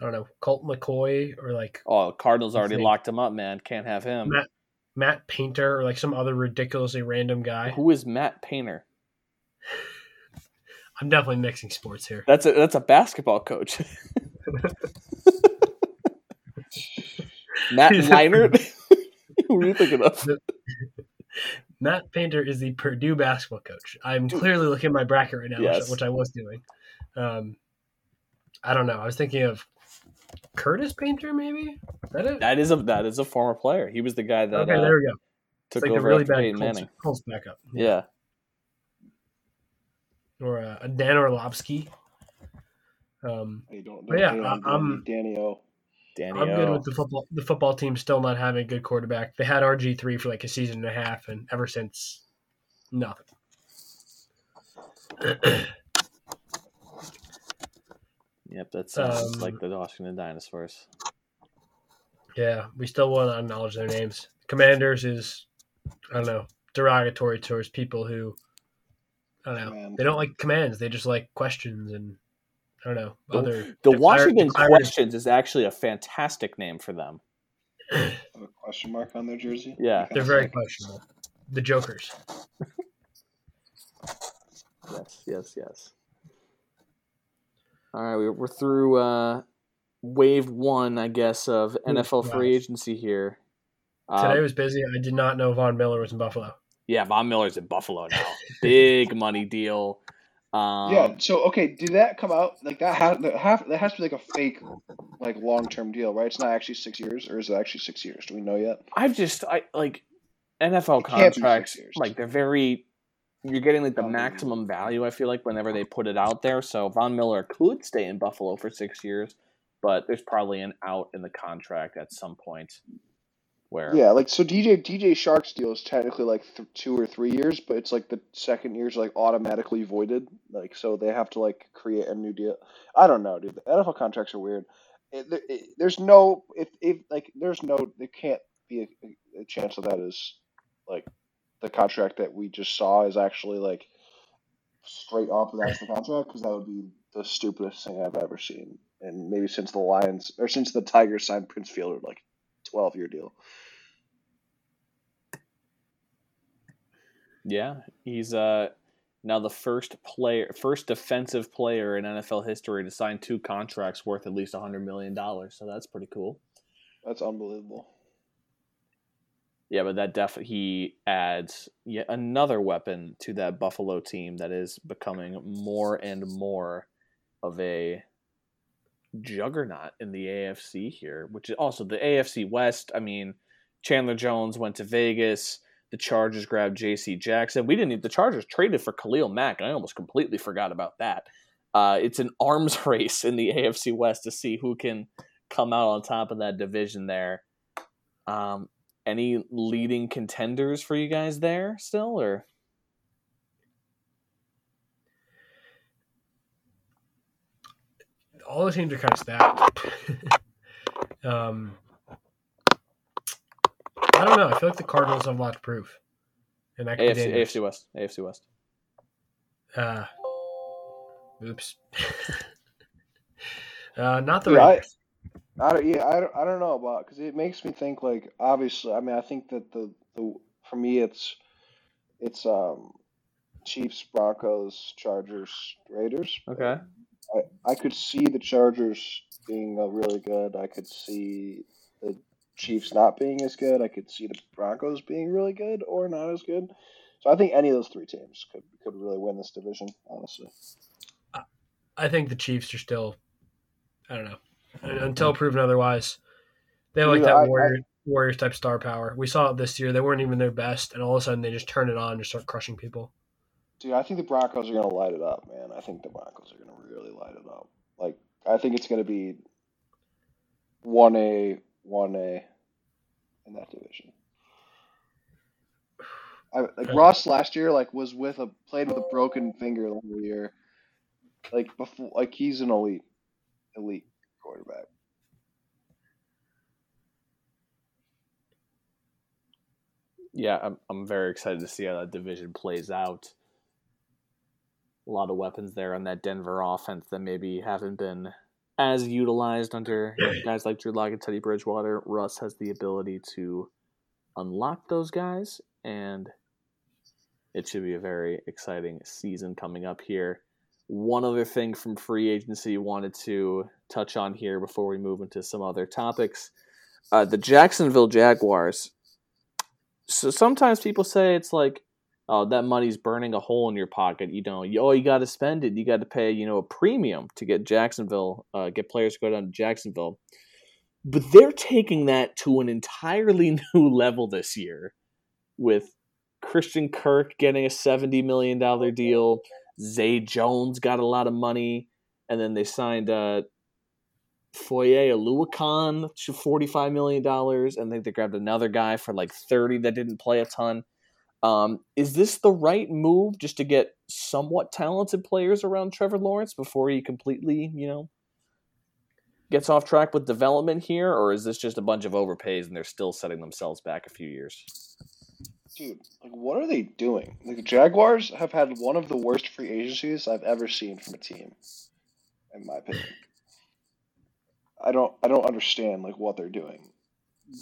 I don't know, Colt McCoy or like Oh, Cardinals already locked him up, man. Can't have him. Matt Matt Painter or like some other ridiculously random guy? Who is Matt Painter? I'm definitely mixing sports here. That's a that's a basketball coach. Matt Leinart. Who are you thinking of? Matt Painter is the Purdue basketball coach. I'm clearly looking at my bracket right now, Yes. which, which I was doing. Um, I don't know. I was thinking of Curtis Painter, maybe. Is that it? That is a that is a former player. He was the guy that okay, uh, there we go. took It's like the over really bad Colts, Manning. Colts backup. Yeah. Or a Dan Orlovsky. Um, Hey, don't, But yeah, hate I, I'm Danny, Danny O. Danny I'm good with the football. The football team still not having a good quarterback. They had RG three for like a season and a half, and ever since, nothing. Yep, that sounds Um, like the Washington Dinosaurs. yeah, we still want to acknowledge their names. Commanders is, I don't know, derogatory towards people who, I don't know, Command. they don't like commands. They just like questions and I don't know The- other. The declare- Washington declarative- Questions is actually a fantastic name for them. Have a question mark on their jersey. Yeah. They're very sick. questionable. The Jokers. Yes, yes, yes. All right, we- we're through uh, wave one, I guess, of NFL free agency here. Today Uh, was busy. I did not know Von Miller was in Buffalo. Yeah, Von Miller's in Buffalo now. Big money deal. Um, yeah. So okay, did that come out like that? Has that, have, that has to be like a fake, like long term deal, right? It's not actually six years, or is it actually six years? Do we know yet? I've just I like NFL It can't be six contracts. Like they're very. You're getting like the Um, maximum value. I feel like whenever they put it out there. So Von Miller could stay in Buffalo for six years, but there's probably an out in the contract at some point. Where Yeah, like so DJ DJ Chark's deal is technically like th- two or three years, but it's like the second year's like automatically voided. Like so they have to like create a new deal. I don't know, dude. The NFL contracts are weird. It, there- it, there's no if if like there's no there can't be a, a chance that that is like the contract that we just saw is actually like straight up that's the contract because that would be the stupidest thing I've ever seen, and maybe since the Lions or since the Tigers signed Prince Fielder like twelve year deal. Yeah, he's uh now the first player, first defensive player in NFL history to sign two contracts worth at least hundred million dollars. So that's pretty cool. That's unbelievable. Yeah, but that definitely he adds yet another weapon to that Buffalo team that is becoming more and more of a juggernaut in the AFC here, which is also the AFC West. I mean, Chandler Jones went to Vegas. The Chargers grabbed J.C. Jackson. We didn't. The Chargers traded for Khalil Mack, and I almost completely forgot about that. Uh, it's an arms race in the AFC West to see who can come out on top of that division there. Um, any leading contenders for you guys there still, or all the teams are kind of stacked. um, I don't know. I feel like the Cardinals have a lot to prove. And that could AFC. AFC West, AFC West? Uh, oops. uh, not the Yeah, I- Raiders. I don't, yeah, I don't, I don't know about because it makes me think like obviously. I mean, I think that the the for me it's it's um Chiefs, Broncos, Chargers, Raiders. Okay. I I could see the Chargers being uh, really good. I could see the Chiefs not being as good. I could see the Broncos being really good or not as good. So I think any of those three teams could could really win this division. Honestly. I think the Chiefs are still, I don't know, until proven otherwise. They have like that I- I- Warrior, Warriors type star power. We saw it this year. They weren't even their best, and all of a sudden they just turn it on and start crushing people. Dude, I think the Broncos are gonna light it up, man. I think the Broncos are gonna really light it up. Like, I think it's gonna be one A, one A in that division. I, like. Russ last year, like was with a played with a broken finger the whole year. Like before, like he's an elite, elite quarterback. Yeah, I'm I'm very excited to see how that division plays out. A lot of weapons there on that Denver offense that maybe haven't been as utilized under guys like Drew Lock and Teddy Bridgewater. Russ has the ability to unlock those guys, and it should be a very exciting season coming up here. One other thing from free agency wanted to touch on here before we move into some other topics. Uh, the Jacksonville Jaguars. So sometimes people say it's like, oh, that money's burning a hole in your pocket. You know, you, oh, you got to spend it. You got to pay, you know, a premium to get Jacksonville, uh, get players to go down to Jacksonville. But they're taking that to an entirely new level this year with Christian Kirk getting a $70 million deal. Zay Jones got a lot of money. and then they signed uh, Foye Oluokun to forty five million dollars, and then they grabbed another guy for like thirty that didn't play a ton. Um, is this the right move just to get somewhat talented players around Trevor Lawrence before he completely, you know, gets off track with development here, or is this just a bunch of overpays and they're still setting themselves back a few years? Dude, like, what are they doing? Like, Jaguars have had one of the worst free agencies I've ever seen from a team, in my opinion. I don't, I don't understand like what they're doing.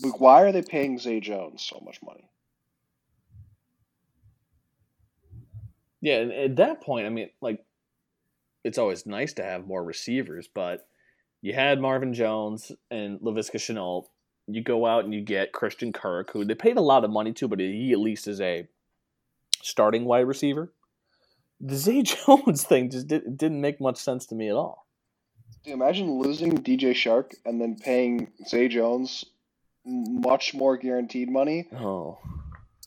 Like, why are they paying Zay Jones so much money? Yeah, and at that point, I mean, like, it's always nice to have more receivers, but you had Marvin Jones and Laviska Shenault. You go out and you get Christian Kirk, who they paid a lot of money to, but he at least is a starting wide receiver. The Zay Jones thing just did, didn't make much sense to me at all. Dude, imagine losing DJ Chark and then paying Zay Jones much more guaranteed money. Oh,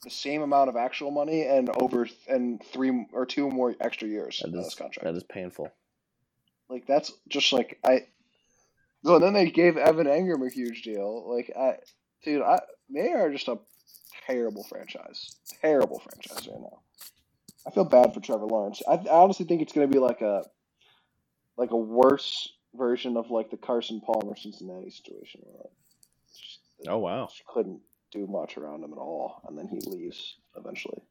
the same amount of actual money and over and three or two more extra years that in this contract. that is painful. Like that's just like I. So then they gave Evan Engram a huge deal. Like I, dude, I they are just a terrible franchise. Terrible franchise right now. I feel bad for Trevor Lawrence. I, I honestly think it's going to be like a, like a worse version of like the Carson Palmer Cincinnati situation. Just, Oh wow, couldn't do much around him at all, and then he leaves eventually.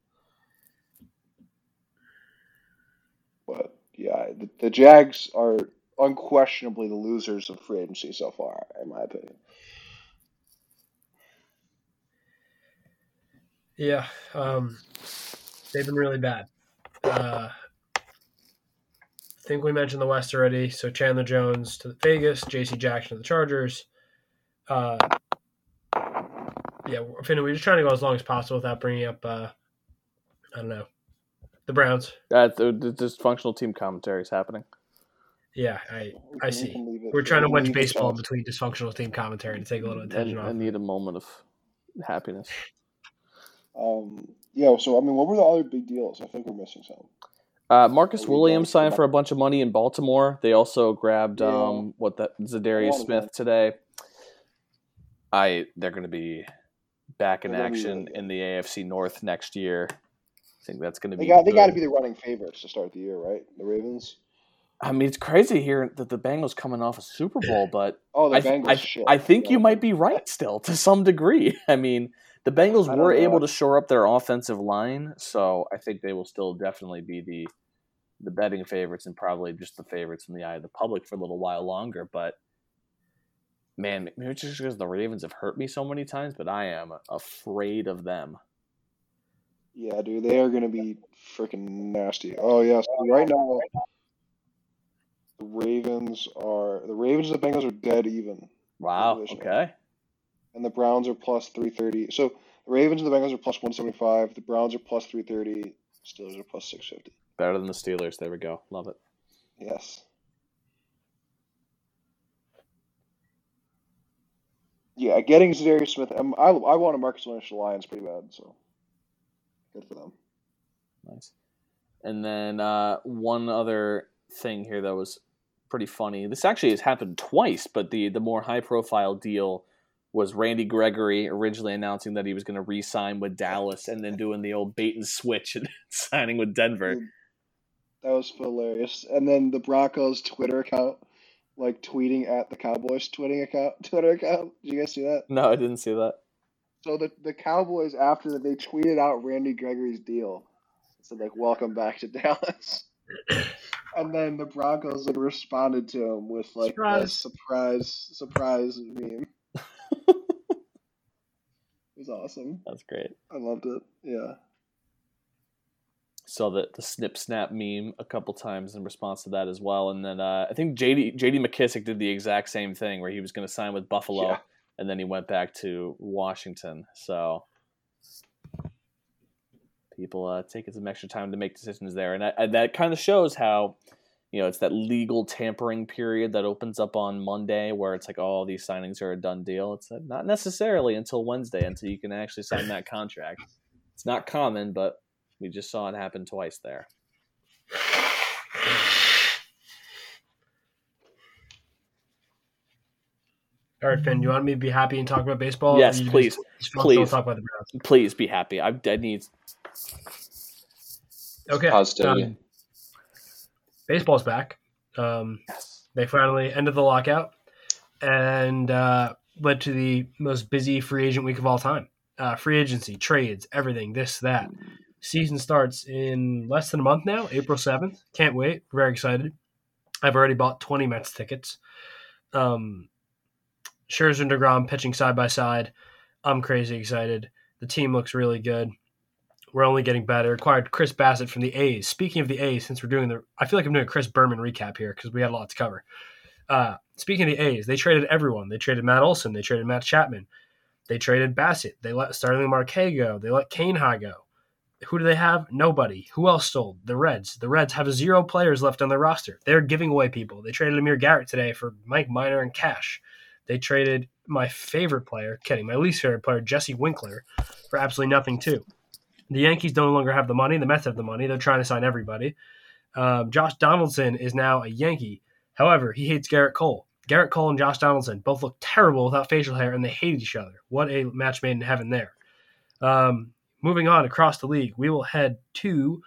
But yeah, the, the Jags are unquestionably the losers of free agency so far, in my opinion. Yeah, um, they've been really bad. Uh, I think we mentioned the West already. So Chandler Jones to the Vegas, J.C. Jackson to the Chargers. Uh, yeah, Finn, we're just trying to go as long as possible without bringing up, uh, I don't know, the Browns. that the, the dysfunctional team commentary is happening. Yeah, I I see. can leave it- We're trying to wedge baseball in between dysfunctional team commentary to take a little attention I off. I need a moment of happiness. Um, yeah, so I mean, what were the other big deals? I think we're missing some. Uh, Marcus Williams signed for a bunch of money in Baltimore. They also grabbed Yeah. um, what that Za'Darius Smith today. I they're going to be back in They're gonna be action in the AFC North next year. I think that's going to They be. got they got to be the running favorites to start the year, right? The Ravens. I mean, it's crazy here that the Bengals coming off a Super Bowl, but Oh, the I, Bengals. I, shit. I think you might be right still to some degree. I mean, the Bengals were know. able to shore up their offensive line, so I think they will still definitely be the the betting favorites and probably just the favorites in the eye of the public for a little while longer. But man, maybe it's just because the Ravens have hurt me so many times, but I am afraid of them. Yeah, dude, they are going to be freaking nasty. Oh yes, right now the Ravens are the Ravens and the Bengals are dead even, Wow. Okay. and the Browns are plus three thirty. So the Ravens and the Bengals are plus one seventy five. The Browns are plus three thirty. Steelers are plus six fifty. Better than the Steelers. There we go. Love it. Yes. Yeah, getting Za'Darius Smith. Um, I I want a Marcus Lynch Lions pretty bad, so good for them. Nice. And then uh, one other thing here that was pretty funny. This actually has happened twice, but the the more high profile deal was Randy Gregory originally announcing that he was going to re-sign with Dallas, and then doing the old bait and switch and signing with Denver. That was hilarious. And then the Broncos Twitter account, like tweeting at the Cowboys tweeting account Twitter account. Did you guys see that? No, I didn't see that. So the the Cowboys after that they tweeted out Randy Gregory's deal. Said like welcome back to Dallas. and then the Broncos like responded to him with like a Surprise. surprise surprise meme. it was awesome. That's great. I loved it. Yeah. Saw the the snip snap meme a couple times in response to that as well, and then uh, I think JD JD McKissic did the exact same thing where he was going to sign with Buffalo. Yeah. and then he went back to Washington. So people uh, taking some extra time to make decisions there, and I, I, that kind of shows how you know it's that legal tampering period that opens up on Monday, where it's like, oh, these signings are a done deal. It's uh, not necessarily until Wednesday until you can actually sign that contract. It's not common, but we just saw it happen twice there. All right, Finn, do you want me to be happy and talk about baseball? Yes, please. Just, just please. Talk about the Browns. Please be happy. I, I need. Okay. Positivity. Um, baseball's back. Um, yes. They finally ended the lockout and uh, led to the most busy free agent week of all time. Uh, free agency, trades, everything, this, that. Season starts in less than a month now, April 7th. Can't wait. Very excited. I've already bought 20 Mets tickets. Um, Scherzer and DeGrom pitching side by side. I'm crazy excited. The team looks really good. We're only getting better. Acquired Chris Bassitt from the A's. Speaking of the A's, since we're doing the, I feel like I'm doing a Chris Berman recap here because we had a lot to cover. Uh, speaking of the A's, they traded everyone. They traded Matt Olson. They traded Matt Chapman. They traded Bassitt. They let Starling Marquez go. They let Kane High go. Who do they have? Nobody. Who else sold? The Reds. The Reds have zero players left on their roster. They're giving away people. They traded Amir Garrett today for Mike Minor and cash. They traded my favorite player, Kenny, my least favorite player, Jesse Winker, for absolutely nothing too. The Yankees don't no longer have the money. The Mets have the money. They're trying to sign everybody. Um, Josh Donaldson is now a Yankee. However, he hates Gerrit Cole. Gerrit Cole and Josh Donaldson both look terrible without facial hair, and they hate each other. What a match made in heaven there. Um, moving on across the league, we will head to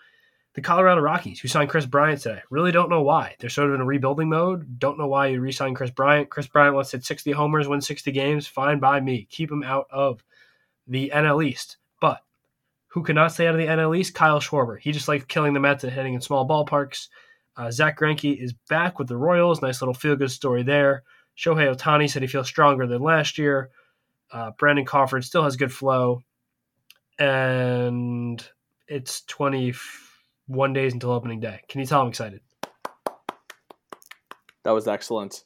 the Colorado Rockies, who signed Kris Bryant today. Really don't know why. They're sort of in a rebuilding mode. Don't know why you re-sign Kris Bryant. Kris Bryant wants to hit 60 homers, win 60 games. Fine by me. Keep him out of the NL East. But who cannot stay out of the NL East? Kyle Schwarber. He just likes killing the Mets and hitting in small ballparks. Uh, Zack Greinke is back with the Royals. Nice little feel-good story there. Shohei Ohtani said he feels stronger than last year. Uh, Brandon Crawford still has good flow. And it's 21 days until opening day. Can you tell I'm excited? That was excellent.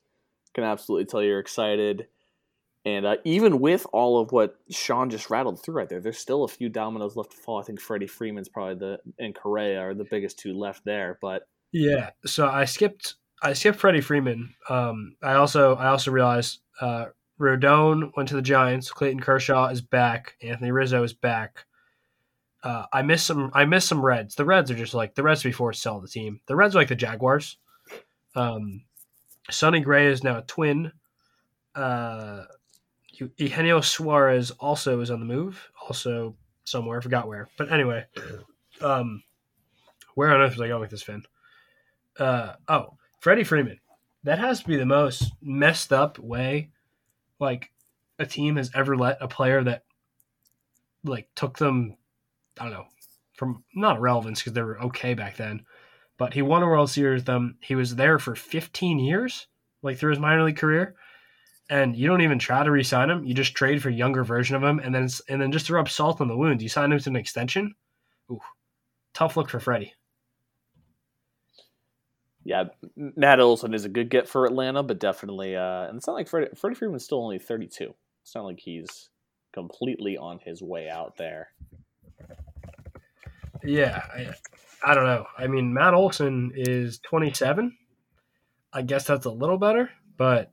Can absolutely tell you're excited. And uh, even with all of what Sean just rattled through right there, there's still a few dominoes left to fall. I think Freddie Freeman's probably the and Correa are the biggest two left there. But Yeah. So I skipped I skipped Freddie Freeman. Um, I also I also realized uh, Rodon went to the Giants. Clayton Kershaw is back. Anthony Rizzo is back. Uh, I miss some. I miss some Reds. The Reds are just like the Reds before sell the team. The Reds are like the Jaguars. Um, Sonny Gray is now a twin. Uh, Eugenio Suarez also is on the move. Also somewhere, I forgot where. But anyway, um, where on earth was I going with this, Finn? Uh, oh, Freddie Freeman. That has to be the most messed up way, like a team has ever let a player that, like, took them, I don't know, from not relevance because they were okay back then, but he won a World Series with them. He was there for 15 years, like through his minor league career, and you don't even try to re-sign him. You just trade for a younger version of him, and then and then just to rub salt on the wound, you sign him to an extension. Ooh, tough look for Freddie. Yeah, Matt Olson is a good get for Atlanta, but definitely, uh, and it's not like Freddie, Freddie Freeman's still only 32. It's not like he's completely on his way out there. Yeah, I, I don't know. I mean, Matt Olson is 27. I guess that's a little better, but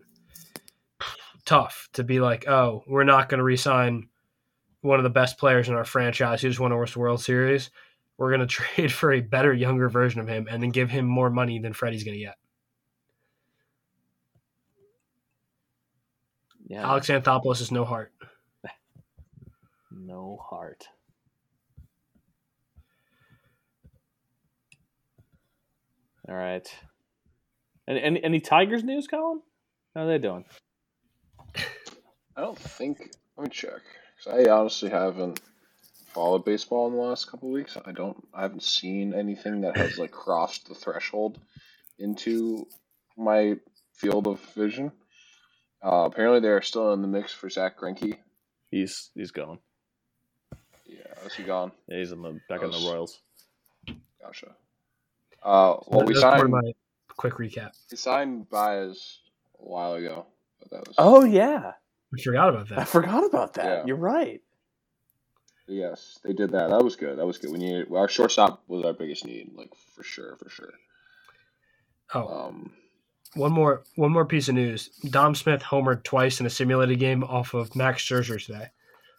tough to be like, oh, we're not going to resign one of the best players in our franchise who just won a World Series. We're going to trade for a better, younger version of him and then give him more money than Freddie's going to get. Yeah, Alex Anthopoulos is no heart. no heart. All right. Any, any any Tigers news, Colin? How are they doing? I don't think. Let me check. I honestly haven't followed baseball in the last couple of weeks. I don't. I haven't seen anything that has like crossed the threshold into my field of vision. Uh, apparently, they're still in the mix for Zack Greinke. He's he's gone. Yeah, is he gone? Yeah, he's in the back in the Royals. Gotcha. Uh, well, we That's signed. my quick recap. We signed Baez a while ago. But that was. Oh yeah, I forgot about that. I forgot about that. Yeah. You're right. Yes, they did that. That was good. That was good. We needed our shortstop was our biggest need, like for sure, for sure. Oh, Um, One more one more piece of news. Dom Smith homered twice in a simulated game off of Max Scherzer today.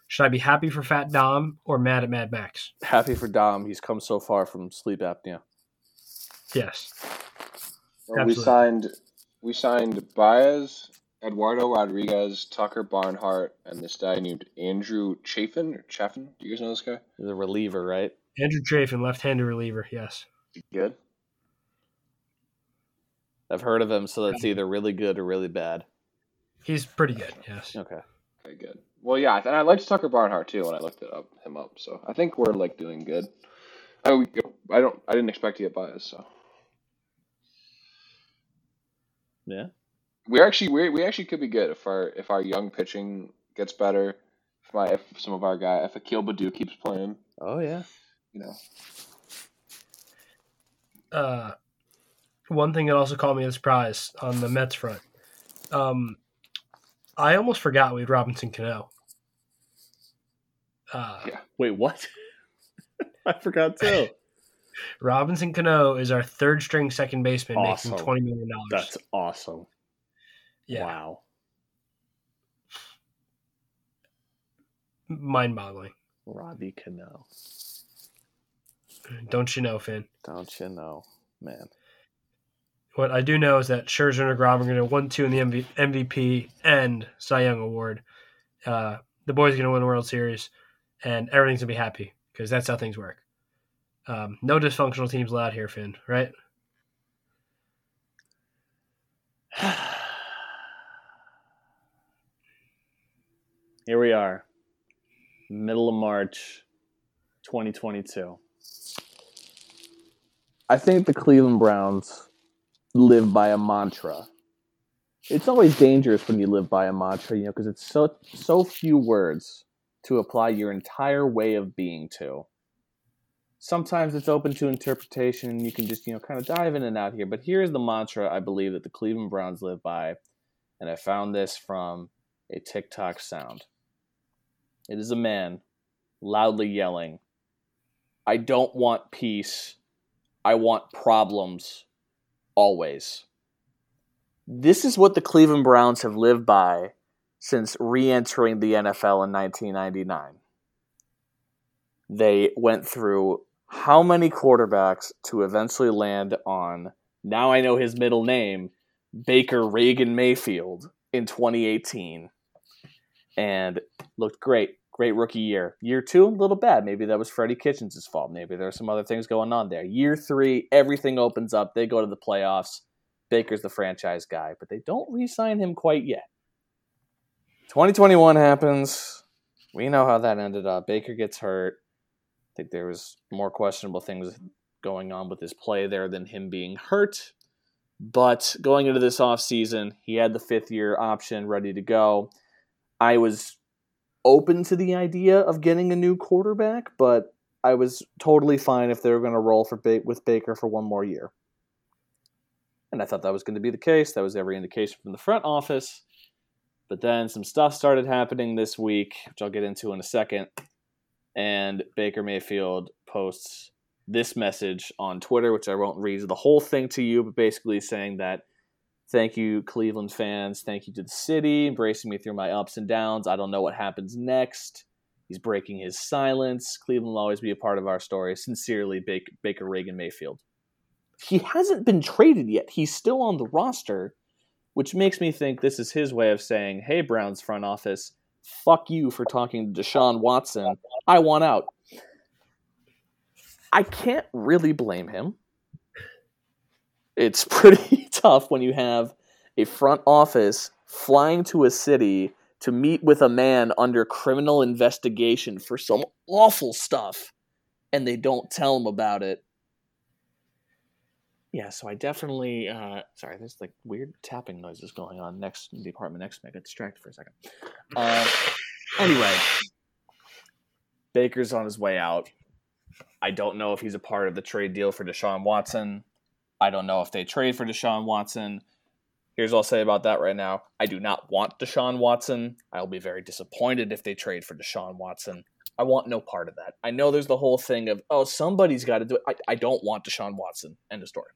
Should I be happy for Fat Dom or mad at Mad Max? Happy for Dom. He's come so far from sleep apnea. Yes. well, we signed we signed Baez Eduardo Rodriguez, Tucker Barnhart, and this guy named Andrew Chafin or Chaffin. Do you guys know this guy? He's a reliever, right? Andrew Chafin, left-handed reliever. Yes. Good. I've heard of him, so that's either really good or really bad. He's pretty good. Yes. Okay. Okay, good. Well, yeah, and I liked Tucker Barnhart too when I looked it up him up. So I think we're like doing good. I I don't I didn't expect to get Baez, so Yeah. We actually we we actually could be good if our if our young pitching gets better. If my if some of our guy if Akil Baddoo keeps playing, Oh yeah. you know. Uh, one thing that also caught me as a surprise on the Mets front. Um, I almost forgot we had Robinson Cano. Uh, Yeah. Wait, what? I forgot too. Robinson Cano is our third string second baseman Awesome. making twenty million dollars. That's awesome. Yeah, Wow. mind boggling. Robbie Cano. Don't you know, Finn? Don't you know, man? What I do know is that Scherzer and Grom are going to one two in the MV- MVP and Cy Young award. Uh, the boys are going to win a World Series, and everything's going to be happy because that's how things work. Um, no dysfunctional teams allowed here, Finn. Right? Here we are, middle of March, 2022. I think the Cleveland Browns live by a mantra. It's always dangerous when you live by a mantra, you know, because it's so so few words to apply your entire way of being to. Sometimes it's open to interpretation and you can just, you know, kind of dive in and out here. But here's the mantra I believe that the Cleveland Browns live by. And I found this from a TikTok sound. It is a man loudly yelling, I don't want peace. I want problems always. This is what the Cleveland Browns have lived by since re entering the NFL in 1999. They went through how many quarterbacks to eventually land on, now I know his middle name, Baker Reagan Mayfield in 2018 and looked great. Great rookie year. Year two, a little bad. Maybe that was Freddie Kitchens' fault. Maybe there are some other things going on there. Year three, everything opens up. They go to the playoffs. Baker's the franchise guy, but they don't re sign him quite yet. 2021 happens. We know how that ended up. Baker gets hurt. I think there was more questionable things going on with his play there than him being hurt. But going into this offseason, he had the fifth year option ready to go. I was open to the idea of getting a new quarterback, but I was totally fine if they were going to roll for ba- with Baker for one more year. And I thought that was going to be the case. That was every indication from the front office. But then some stuff started happening this week, which I'll get into in a second. And Baker Mayfield posts this message on Twitter, which I won't read the whole thing to you, but basically saying that Thank you, Cleveland fans. Thank you to the city, embracing me through my ups and downs. I don't know what happens next. He's breaking his silence. Cleveland will always be a part of our story. Sincerely, Baker Reagan Mayfield. He hasn't been traded yet. He's still on the roster, which makes me think this is his way of saying, hey, Browns front office, fuck you for talking to Deshaun Watson. I want out. I can't really blame him it's pretty tough when you have a front office flying to a city to meet with a man under criminal investigation for some awful stuff and they don't tell him about it. Yeah, so I definitely uh sorry, there's like weird tapping noises going on next in the apartment next to me. I got distracted for a second. Uh anyway. Baker's on his way out. I don't know if he's a part of the trade deal for Deshaun Watson. I don't know if they trade for Deshaun Watson. Here's what I'll say about that right now. I do not want Deshaun Watson. I'll be very disappointed if they trade for Deshaun Watson. I want no part of that. I know there's the whole thing of, oh, somebody's got to do it. I, I don't want Deshaun Watson. End of story.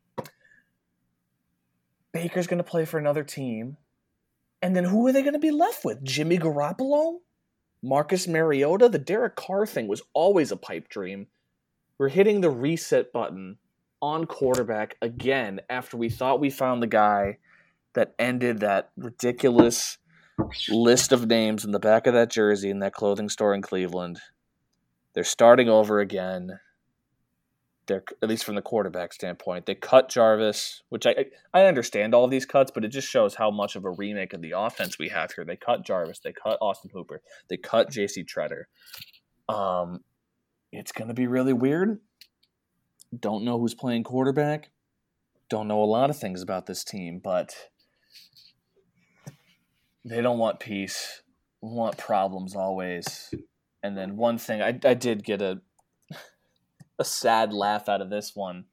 Baker's going to play for another team. And then who are they going to be left with? Jimmy Garoppolo? Marcus Mariota? The Derek Carr thing was always a pipe dream. We're hitting the reset button on quarterback again after we thought we found the guy that ended that ridiculous list of names in the back of that jersey in that clothing store in Cleveland. They're starting over again. They're at least from the quarterback standpoint. They cut Jarvis, which I I understand all of these cuts, but it just shows how much of a remake of the offense we have here. They cut Jarvis, they cut Austin Hooper, they cut J.C. Tretter. Um, it's gonna be really weird. Don't know who's playing quarterback. Don't know a lot of things about this team, but they don't want peace, want problems always. And then one thing I, I did get a a sad laugh out of this one.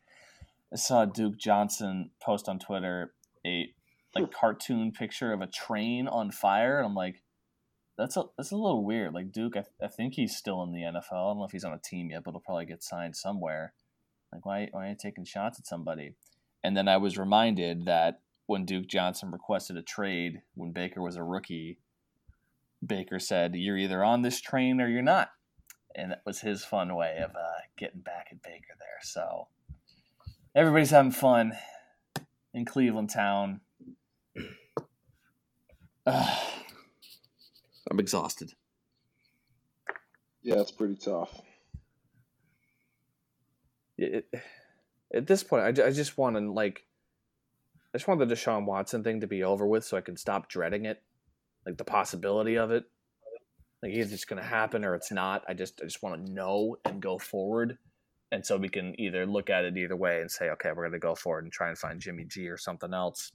I saw Duke Johnson post on Twitter a like cartoon picture of a train on fire, and I'm like, that's a that's a little weird. Like Duke, I, I think he's still in the NFL. I don't know if he's on a team yet, but he'll probably get signed somewhere. Like why why are you taking shots at somebody? And then I was reminded that when Duke Johnson requested a trade when Baker was a rookie, Baker said, "You're either on this train or you're not," and that was his fun way of uh, getting back at Baker there. So everybody's having fun in Cleveland town. I'm exhausted. Yeah, it's pretty tough. It, at this point, I, I just want to like I just want the Deshaun Watson thing to be over with so I can stop dreading it, like the possibility of it. Like either it's going to happen or it's not. I just I just want to know and go forward, and so we can either look at it either way and say, okay, we're going to go forward and try and find Jimmy G or something else.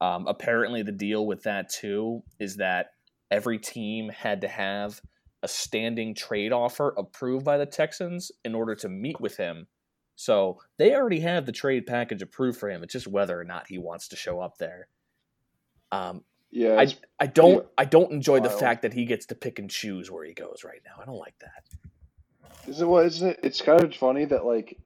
Um, apparently, the deal with that too is that every team had to have a standing trade offer approved by the Texans in order to meet with him so they already have the trade package approved for him. It's just whether or not he wants to show up there. Um, Yeah, I I don't I don't enjoy the fact that he gets to pick and choose where he goes right now. I don't like that. Is it what isn't it? It's kind of funny that like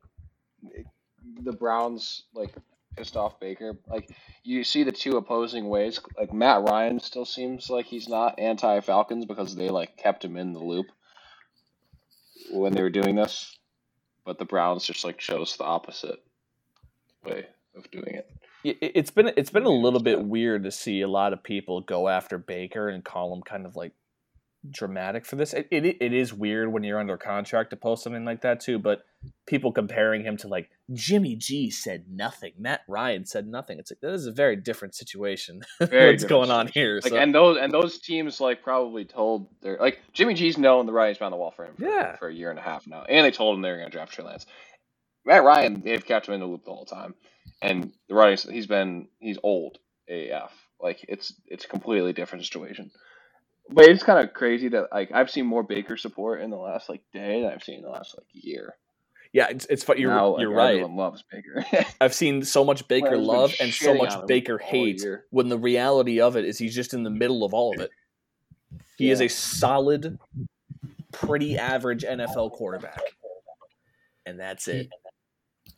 the Browns like pissed off Baker. Like you see the two opposing ways. Like Matt Ryan still seems like he's not anti Falcons because they like kept him in the loop when they were doing this, but the Browns just like chose the opposite way of doing it. It- It's been it's been a little bit weird to see a lot of people go after Baker and call him kind of like dramatic for this. It, it it is weird when you're under contract to post something like that too, but people comparing him to like Jimmy G said nothing, Matt Ryan said nothing. It's like that is a very different situation. Very What's different going on here? Like so- and those and those teams like probably told their like Jimmy G's known the writing's been on the wall for him for, Yeah. for a year and a half now, and they told him they were going to draft Trey Lance. Matt Ryan, they've kept him in the loop the whole time, and the writing's he's been he's old AF. Like it's it's a completely different situation. But it's kind of crazy that like I've seen more Baker support in the last like day than I've seen in the last like year. Yeah, it's it's fu- you're now, like, you're right. Everyone loves Baker. I've seen so much Baker Everyone's love and so much Baker hate year. when the reality of it is he's just in the middle of all of it. He is a solid, pretty average NFL quarterback. And that's it.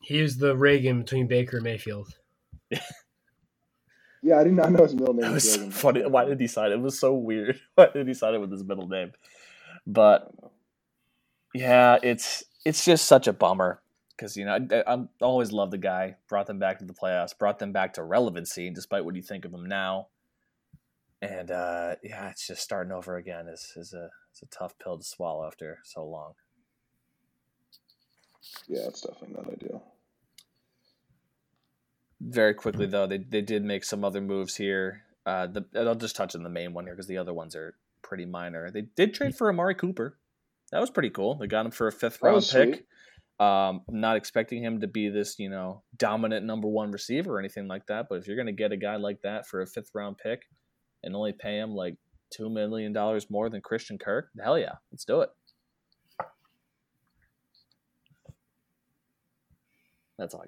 He is the Reagan between Baker and Mayfield. yeah, I did not know his middle name That was so funny. Why did he sign it? It was so weird. Why did he sign it with his middle name? But yeah, it's it's just such a bummer because you know I, I'm always loved the guy. Brought them back to the playoffs. Brought them back to relevancy, despite what you think of him now. And uh, yeah, it's just starting over again. is is a it's a tough pill to swallow after so long. Yeah, it's definitely not ideal. Very quickly though, they they did make some other moves here. Uh, the I'll just touch on the main one here because the other ones are pretty minor. They did trade for Amari Cooper. That was pretty cool. They got him for a fifth That round was pick. sweet. Um, I'm not expecting him to be this, you know, dominant number one receiver or anything like that. But if you're going to get a guy like that for a fifth round pick and only pay him like two million dollars more than Christian Kirk, hell yeah, let's do it. That's all I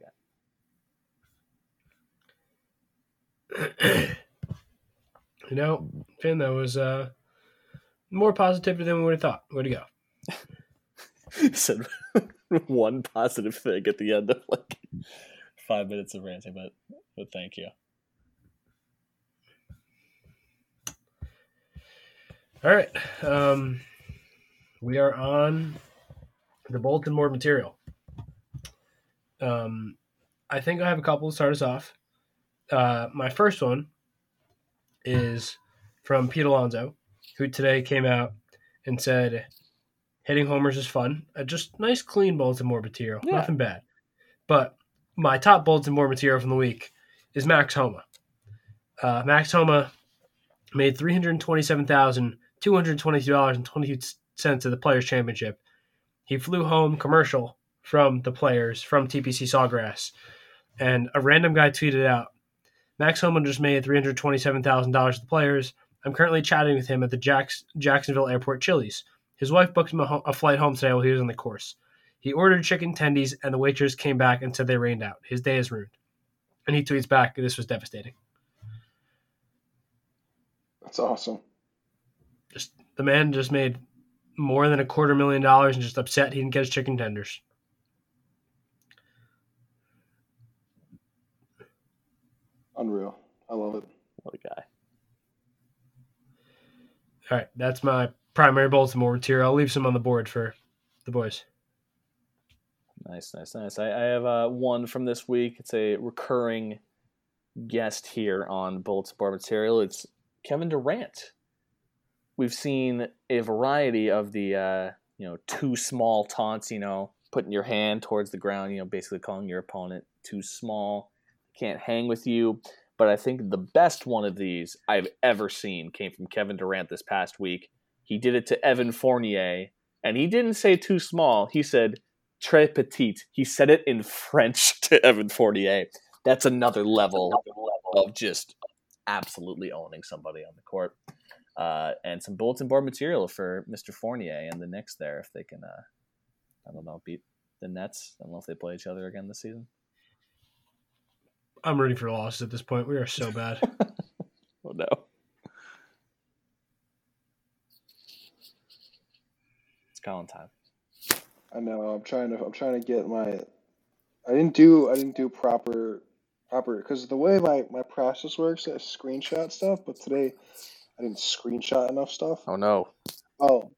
got. You know, Finn, that was uh, more positive than we would have thought. Way to go. said one positive thing at the end of like five minutes of ranting, but but thank you. All right. Um, we are on the bulletin board material. Um, I think I have a couple to start us off. Uh, my first one is from Pete Alonso, who today came out and said, "Hitting homers is fun. Uh, just nice, clean Baltimore material. Yeah. Nothing bad." But my top Baltimore material from the week is Max Homa. Uh, Max Homa made three hundred twenty-seven thousand two hundred twenty-two dollars and twenty-two cents at the Players Championship. He flew home commercial from the players from TPC Sawgrass, and a random guy tweeted out, "Max Homa just made three hundred twenty-seven thousand dollars at the players. I'm currently chatting with him at the Jacks- Jacksonville Airport Chili's. His wife booked him a, ho- a flight home today while he was on the course. He ordered chicken tendies, and the waitress came back and said they rained out. His day is ruined." And he tweets back, "This was devastating." That's awesome. Just the man just made more than a quarter million dollars and just upset he didn't get his chicken tenders. Unreal. I love it. What a guy. All right, that's my primary Baltimore material. I'll leave some on the board for the boys. Nice, nice, nice. I, I have uh, one from this week. It's a recurring guest here on Baltimore Material. It's Kevin Durant. We've seen a variety of the uh, you know too small taunts. You know, putting your hand towards the ground. You know, basically calling your opponent too small, can't hang with you. But I think the best one of these I've ever seen came from Kevin Durant this past week. He did it to Evan Fournier, and he didn't say too small. He said très petit. He said it in French to Evan Fournier. That's another level of just absolutely owning somebody on the court. Uh, and some bulletin board material for Mr. Fournier and the Knicks there if they can, uh, I don't know, beat the Nets. I don't know if they play each other again this season. I'm rooting for losses at this point. We are so bad. Oh no. Colin time. I know. I'm trying to. I'm trying to get my. I didn't do. I didn't do proper, proper because the way my my process works, I screenshot stuff. But today, I didn't screenshot enough stuff. Oh no. Oh,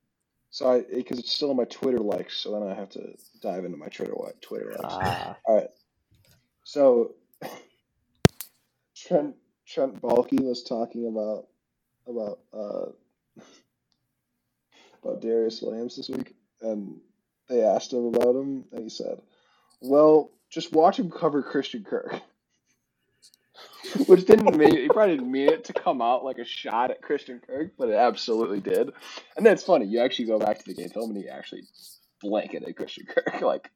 so I because it's still on my Twitter likes, so then I have to dive into my Twitter li- Twitter likes. Ah. All right. So Trent Trent Baalke was talking about about uh about Darious Williams this week, and they asked him about him, and he said, "Well, just watch him cover Christian Kirk." Which didn't mean he probably didn't mean it to come out like a shot at Christian Kirk, but it absolutely did. And that's funny. You actually go back to the game film and he actually blanketed Christian Kirk like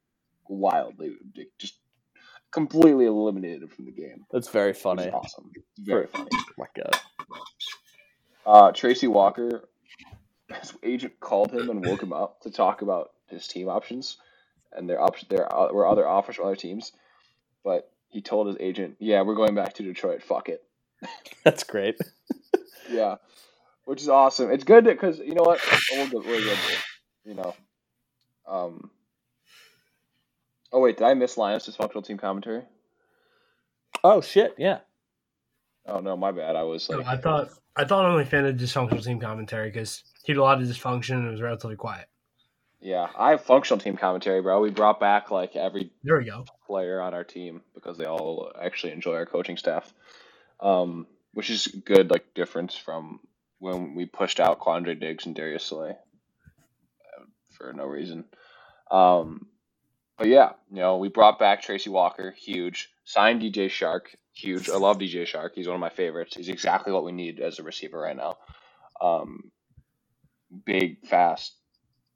wildly, just completely eliminated him from the game. That's very funny. awesome. Very funny. Oh my god. Uh, Tracy Walker, his agent called him and woke him up to talk about his team options, and there op- there uh, were other offers from other teams, but he told his agent, "Yeah, we're going back to Detroit. Fuck it." That's great. Yeah, which is awesome. It's good because you know what, we're good. We're good. You know, um. Oh wait, did I miss Linus' dysfunctional team commentary? Oh shit, yeah. Oh no, my bad. I was like, I thought I thought only fan of dysfunctional team commentary because he had a lot of dysfunction and it was relatively quiet. yeah, I have functional team commentary, bro. We brought back like every There we go. player on our team because they all actually enjoy our coaching staff, um, which is good, like difference from when we pushed out Quandre Diggs and Darius Slay uh, for no reason. Um, but yeah, you know, we brought back Tracy Walker, huge. Signed DJ Chark, huge. I love DJ Chark. He's one of my favorites. He's exactly what we need as a receiver right now. Um, big, fast,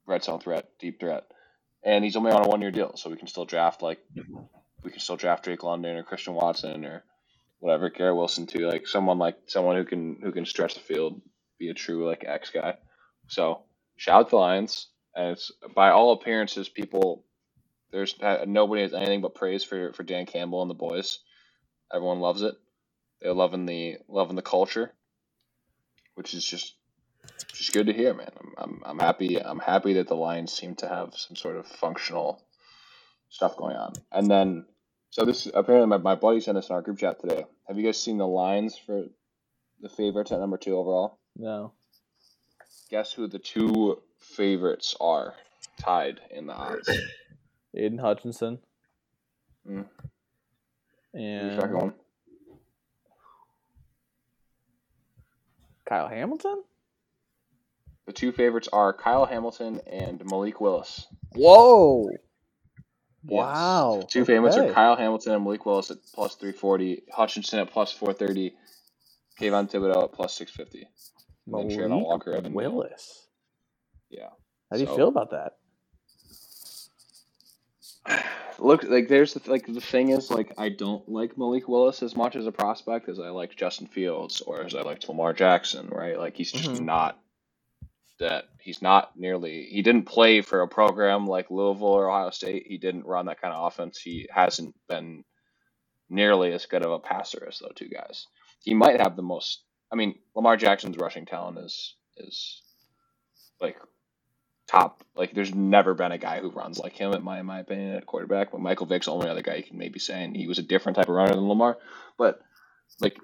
red zone threat, deep threat, and he's only on a one year deal, so we can still draft like we can still draft Drake London or Christian Watson or whatever, Garrett Wilson too, like someone like someone who can who can stretch the field, be a true like X guy. So shout out to the Lions, and it's by all appearances, people. There's uh, nobody has anything but praise for for Dan Campbell and the boys. Everyone loves it. They're loving the loving the culture, which is just just good to hear, man. I'm, I'm, I'm happy. I'm happy that the Lions seem to have some sort of functional stuff going on. And then, so this apparently my, my buddy sent this in our group chat today. Have you guys seen the lines for the favorites at number two overall? No. Guess who the two favorites are tied in the odds? Aidan Hutchinson. Mm. And going. Kyle Hamilton? The two favorites are Kyle Hamilton and Malik Willis. Whoa. Wow. Two okay. favorites are Kyle Hamilton and Malik Willis at plus 340, Hutchinson at plus 430, Kayvon Thibodeaux at plus 650. Malik and Walker Willis. Yeah. How do you so, feel about that? Look, like there's the like the thing is like I don't like Malik Willis as much as a prospect as I like Justin Fields or as I like Lamar Jackson, right? Like he's just Mhm. not that he's not nearly he didn't play for a program like Louisville or Ohio State. He didn't run that kind of offense. He hasn't been nearly as good of a passer as those two guys. He might have the most I mean, Lamar Jackson's rushing talent is is like top. Like, there's never been a guy who runs like him, in my in my opinion, at quarterback. But Michael Vick's the only other guy you can maybe say, and he was a different type of runner than Lamar. But like,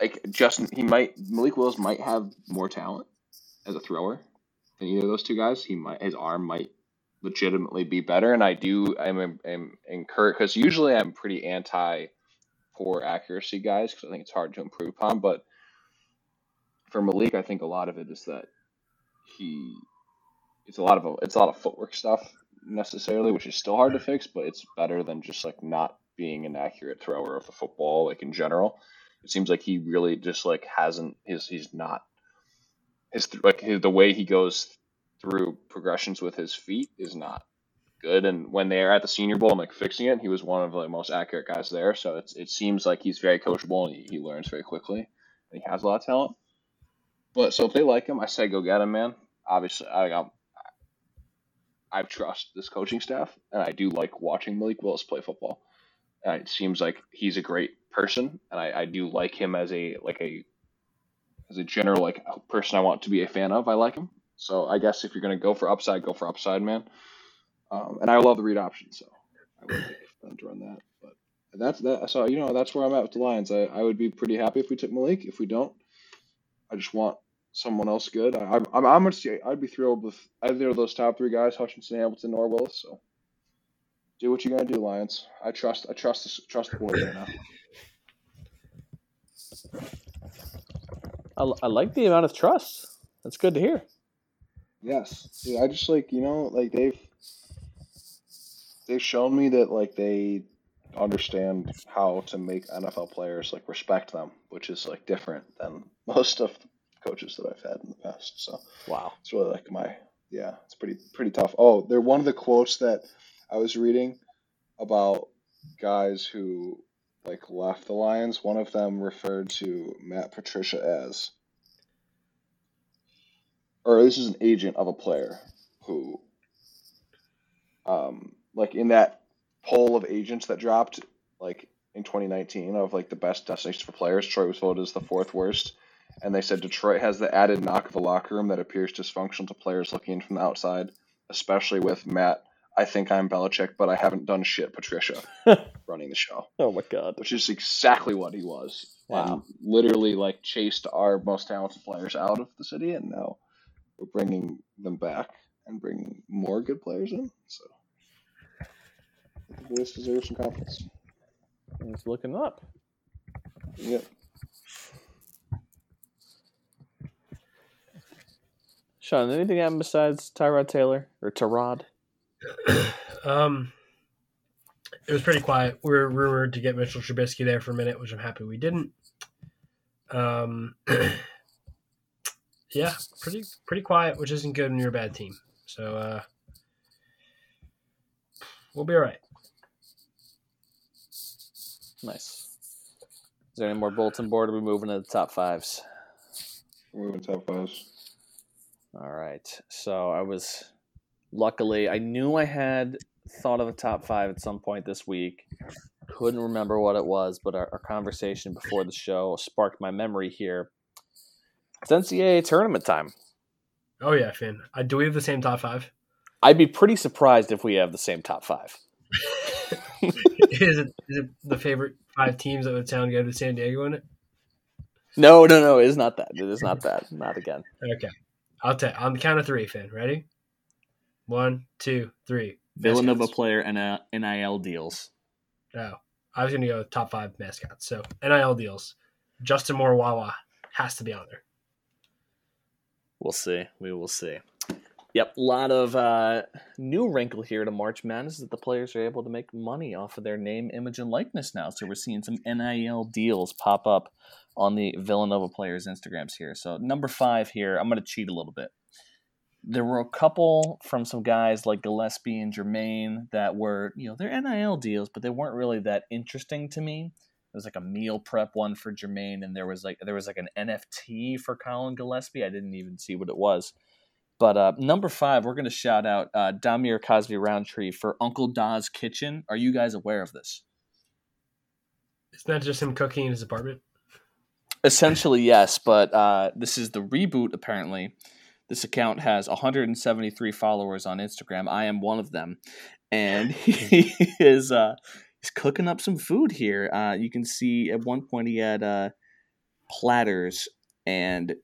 like Justin, he might Malik Willis might have more talent as a thrower than either of those two guys. He might his arm might legitimately be better, and I do I'm am encouraged because usually I'm pretty anti poor accuracy guys because I think it's hard to improve upon, but for Malik, I think a lot of it is that he it's a lot of it's a lot of footwork stuff necessarily, which is still hard to fix, but it's better than just like not being an accurate thrower of the football, like in general. It seems like he really just like hasn't his he's not his like his, the way he goes through progressions with his feet is not good. And when they're at the Senior Bowl and like fixing it, he was one of the most accurate guys there. So it's it seems like he's very coachable and he, he learns very quickly. And he has a lot of talent. But so if they like him, I say go get him, man. Obviously, I got. I trust this coaching staff, and I do like watching Malik Willis play football. It seems like he's a great person, and I, I do like him as a like a as a general like person I want to be a fan of. I like him, so I guess if you're gonna go for upside, go for upside, man. Um, and I love the read option, so I would to run that. But that's that. So you know that's where I'm at with the Lions. I, I would be pretty happy if we took Malik. If we don't, I just want someone else good. I, I'm I'm say I'd be thrilled with either of those top three guys, Hutchinson, Hamilton, or Willis. So do what you're gonna do, Lions. I trust I trust this, trust the boys right now. I, I like the amount of trust. That's good to hear. Yes, Dude, I just like you know like they've they've shown me that like they understand how to make NFL players like respect them, which is like different than most of coaches that I've had in the past. So Wow. it's really like my yeah, it's pretty pretty tough. Oh, they're one of the quotes that I was reading about guys who like left the Lions. One of them referred to Matt Patricia as or this is an agent of a player who um like in that poll of agents that dropped like in 2019 of like the best destinations for players, Detroit was voted as the fourth worst. And they said Detroit has the added knock of a locker room that appears dysfunctional to players looking in from the outside, especially with Matt. I think I'm Belichick, but I haven't done shit, Patricia, running the show, Oh my god. which is exactly what he was. Wow. And literally, like, chased our most talented players out of the city, and now we're bringing them back and bringing more good players in. So, the boys deserve some confidence. It's looking up. Yep. Sean, anything happen besides Tyrod Taylor or Tyrod? Um, it was pretty quiet. We were rumored to get Mitchell Trubisky there for a minute, which I'm happy we didn't. Um, yeah, pretty pretty quiet, which isn't good when you're a bad team. So uh, we'll be all right. Nice. Is there any more bulletin board? Or are we moving to the top fives? We're moving top fives. All right. So I was luckily I knew I had thought of a top five at some point this week. Couldn't remember what it was, but our, our conversation before the show sparked my memory here. It's NCAA tournament time. Oh yeah, Finn. Uh, do we have the same top five? I'd be pretty surprised if we have the same top five. is it is it the favorite five teams that would sound good with San Diego in it? No, no, no. It is not that. It is not that. Not again. Okay, I'll tell. On the count of three, Finn. Ready? One, two, three. Villanova Mascots. player and NIL deals. Oh, I was going to go top five mascots. So NIL deals: Justin Moore, Wawa, has to be on there. We'll see. We will see. Yep, a lot of uh, new wrinkle here to March Madness is that the players are able to make money off of their name, image, and likeness now. So we're seeing some NIL deals pop up on the Villanova players' Instagrams here. So number five here, I'm going to cheat a little bit. There were a couple from some guys like Gillespie and Jermaine that were, you know, they're NIL deals, but they weren't really that interesting to me. There was like a meal prep one for Jermaine, and there was like there was like an NFT for Collin Gillespie. I didn't even see what it was. But uh, number five, we're going to shout out uh, Dhamir Cosby Roundtree for Uncle Da's Kitchen. Are you guys aware of this? Isn't that just him cooking in his apartment? Essentially, yes. But uh, this is the reboot, apparently. This account has 173 followers on Instagram. I am one of them. And he is uh, he's cooking up some food here. Uh, you can see at one point he had uh, platters and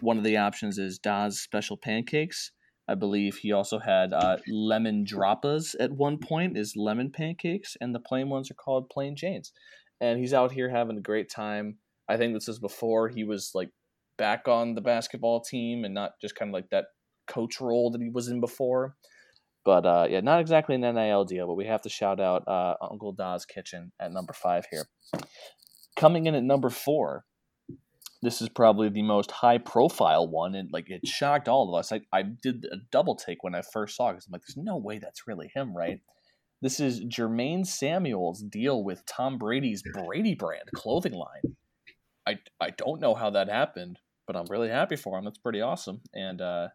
one of the options is Da's special pancakes. I believe he also had uh, lemon droppas at one point, is lemon pancakes, and the plain ones are called plain Janes. And he's out here having a great time. I think this is before he was like back on the basketball team and not just kind of like that coach role that he was in before. But uh, yeah, not exactly an NIL deal, but we have to shout out uh, Uncle Da's Kitchen at number five here. Coming in at number four, this is probably the most high profile one and like it shocked all of us i, I did a double take when i first saw it because i'm like there's no way that's really him right this is jermaine samuel's deal with tom brady's brady brand clothing line i, I don't know how that happened but i'm really happy for him that's pretty awesome and uh,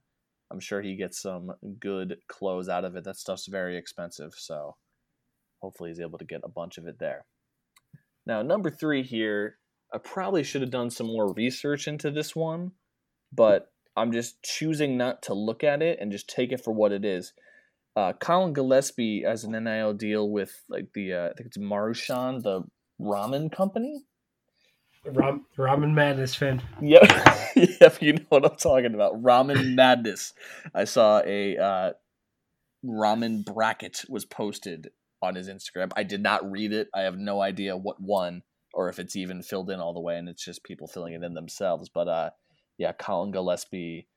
i'm sure he gets some good clothes out of it that stuff's very expensive so hopefully he's able to get a bunch of it there now number three here I probably should have done some more research into this one, but I'm just choosing not to look at it and just take it for what it is. Uh, Collin Gillespie has an NIL deal with like the uh, I think it's Maruchan, the ramen company. Ram- ramen Madness fan. Yep, yep, you know what I'm talking about. Ramen Madness. I saw a uh, ramen bracket was posted on his Instagram. I did not read it. I have no idea what one or if it's even filled in all the way and it's just people filling it in themselves. But uh, yeah, Collin Gillespie,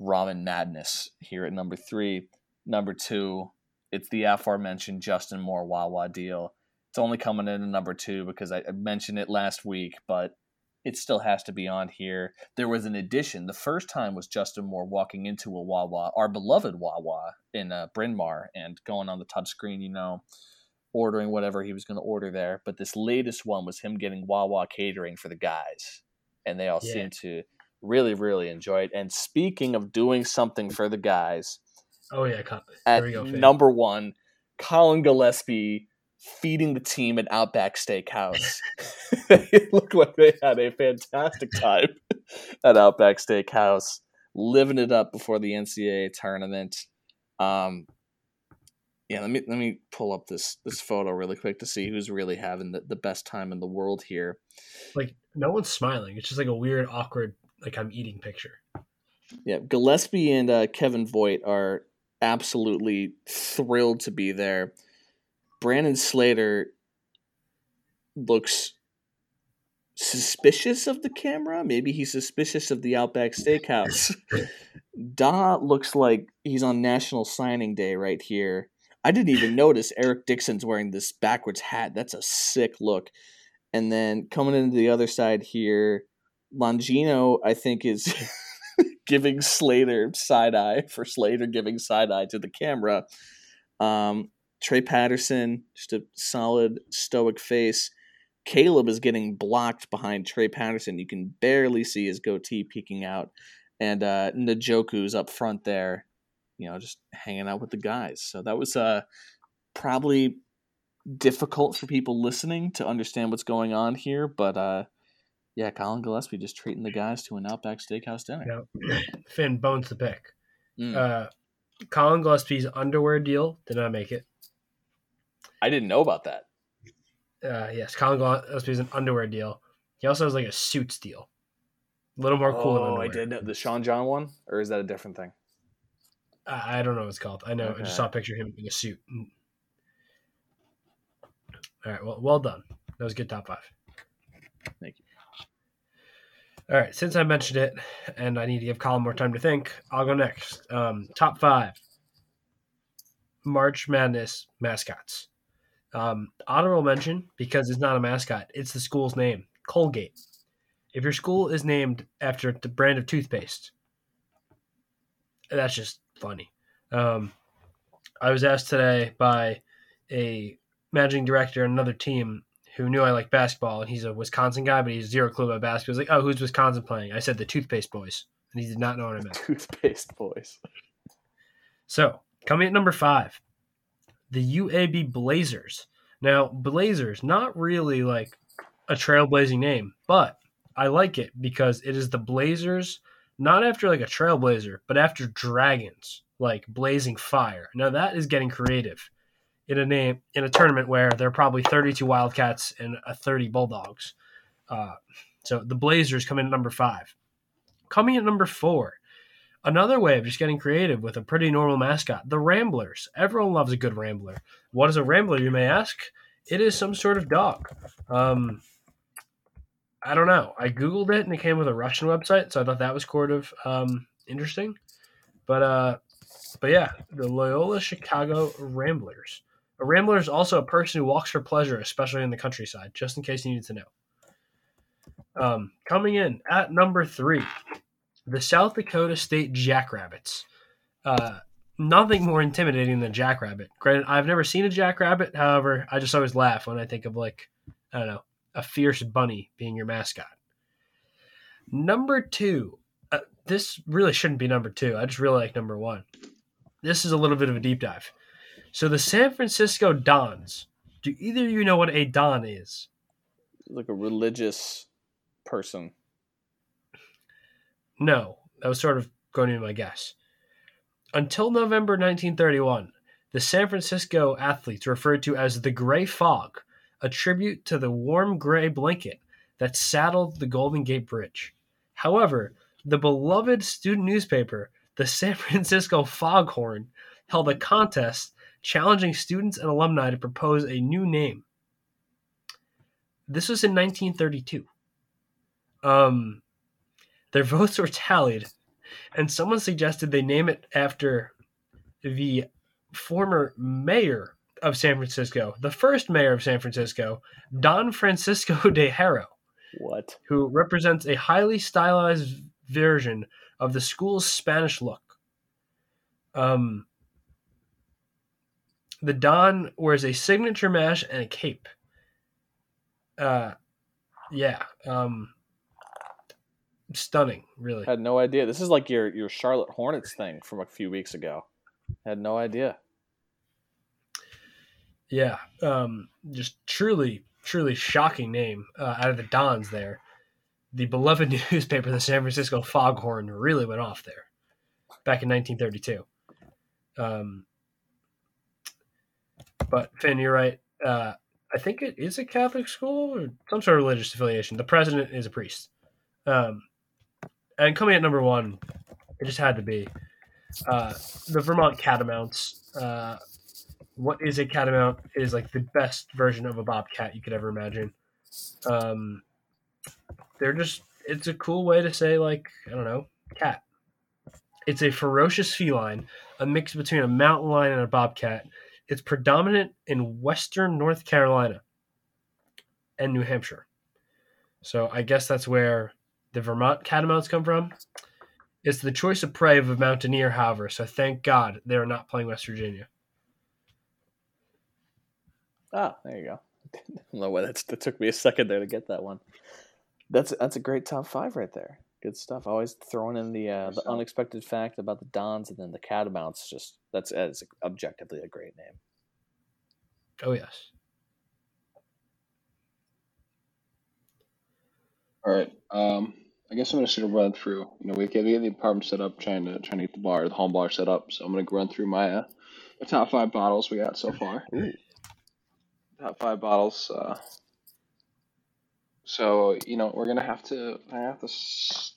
Ramen Madness here at number three. Number two, it's the aforementioned Justin Moore Wawa deal. It's only coming in at number two because I mentioned it last week, but it still has to be on here. There was an addition. The first time was Justin Moore walking into a Wawa, our beloved Wawa in uh, Bryn Mawr, and going on the touchscreen, you know, ordering whatever he was going to order there. But this latest one was him getting Wawa catering for the guys, and they all yeah. seemed to really, really enjoy it. And speaking of doing something for the guys, oh yeah, at go, number one, Collin Gillespie feeding the team at Outback Steakhouse. it looked like they had a fantastic time at Outback Steakhouse, living it up before the NCAA tournament. Um, yeah, let me let me pull up this this photo really quick to see who's really having the, the best time in the world here. Like no one's smiling. It's just like a weird, awkward, like I'm eating picture. Yeah, Gillespie and uh, Kevin Voigt are absolutely thrilled to be there. Brandon Slater looks suspicious of the camera. Maybe he's suspicious of the Outback Steakhouse. Da looks like he's on National Signing Day right here. I didn't even notice Eric Dixon's wearing this backwards hat. That's a sick look. And then coming into the other side here, Longino, I think, is giving Slater side eye for Slater giving side eye to the camera. Um, Trey Patterson, just a solid stoic face. Caleb is getting blocked behind Trey Patterson. You can barely see his goatee peeking out. And uh, Njoku's up front there you know, just hanging out with the guys. So that was uh, probably difficult for people listening to understand what's going on here, but uh, yeah, Collin Gillespie just treating the guys to an Outback Steakhouse dinner. Finn bones the pick. Mm. Uh, Collin Gillespie's underwear deal did not make it. I didn't know about that. Uh, yes, Collin Gillespie's an underwear deal. He also has like a suits deal. A little more cool. Oh, I did know the Sean John one, or is that a different thing? I don't know what it's called. I know. Okay. I just saw a picture of him in a suit. Mm. All right. Well, well done. That was good top five. Thank you. All right, since I mentioned it, and I need to give Colin more time to think, I'll go next. Um, top five March Madness mascots. Um, honorable mention because it's not a mascot; it's the school's name, Colgate. If your school is named after the brand of toothpaste, that's just funny. Um, I was asked today by a managing director on another team who knew I like basketball, and he's a Wisconsin guy, but he's zero clue about basketball. He's like, "Oh, who's Wisconsin playing?" I said the Toothpaste Boys, and he did not know what I meant. Toothpaste boys. So coming at number five, the UAB Blazers. Now, Blazers, not really like a trailblazing name, but I like it because it is the Blazers, not after like a trailblazer, but after dragons, like blazing fire. Now that is getting creative in a name in a tournament where there are probably 32 Wildcats and a 30 Bulldogs. Uh, so the Blazers come in at number five. Coming at number four, another way of just getting creative with a pretty normal mascot, the Ramblers. Everyone loves a good Rambler. What is a Rambler, you may ask? It is some sort of dog. Um, I don't know. I googled it and it came with a Russian website, so I thought that was sort of um, interesting. But uh, but yeah, the Loyola Chicago Ramblers. A rambler is also a person who walks for pleasure, especially in the countryside, just in case you need to know. Um, coming in at number three, the South Dakota State Jackrabbits. Uh, nothing more intimidating than Jackrabbit. Granted, I've never seen a Jackrabbit. However, I just always laugh when I think of like, I don't know, a fierce bunny being your mascot. Number two, uh, this really shouldn't be number two. I just really like number one. This is a little bit of a deep dive. So the San Francisco Dons. Do either of you know what a Don is? Like a religious person. No, that was sort of going to be my guess. Until November 1931, the San Francisco athletes referred to as the Gray Fog, a tribute to the warm gray blanket that saddled the Golden Gate Bridge. However, the beloved student newspaper, the San Francisco Foghorn, held a contest challenging students and alumni to propose a new name. This was in 1932. Um, their votes were tallied, and someone suggested they name it after the former mayor of San Francisco, the first mayor of San Francisco, Don Francisco de Haro, What? who represents a highly stylized version of the school's Spanish look. Um, the Don wears a signature mash and a cape. Uh, yeah. Um, stunning, really. Had no idea. This is like your your Charlotte Hornets thing from a few weeks ago. Had no idea. Yeah. Um, just truly, truly shocking name uh, out of the Dons there. The beloved newspaper, the San Francisco Foghorn, really went off there back in 1932. Um, but Finn, you're right. Uh, I think it is a Catholic school or some sort of religious affiliation. The president is a priest. Um, and coming at number one, it just had to be uh, the Vermont Catamounts. Uh, what is a catamount is like the best version of a bobcat you could ever imagine. Um, they're just it's a cool way to say like I don't know cat. It's a ferocious feline, a mix between a mountain lion and a bobcat. It's predominant in western North Carolina and New Hampshire. So I guess that's where the Vermont catamounts come from. It's the choice of prey of a mountaineer, however, so thank God they are not playing West Virginia. Ah, there you go. I don't know why that's, that took me a second there to get that one. That's that's a great top five right there. Good stuff. Always throwing in the uh, the Yourself. unexpected fact about the Dons and then the Catamounts. Just that's that's objectively a great name. Oh yes. All right. Um, I guess I'm gonna sort of run through. You know, we get, we get the apartment set up, trying to trying to get the bar, the home bar set up. So I'm gonna run through my uh, my top five bottles we got so far. Ooh. Top five bottles. Uh, so you know, we're gonna have to. I have to s-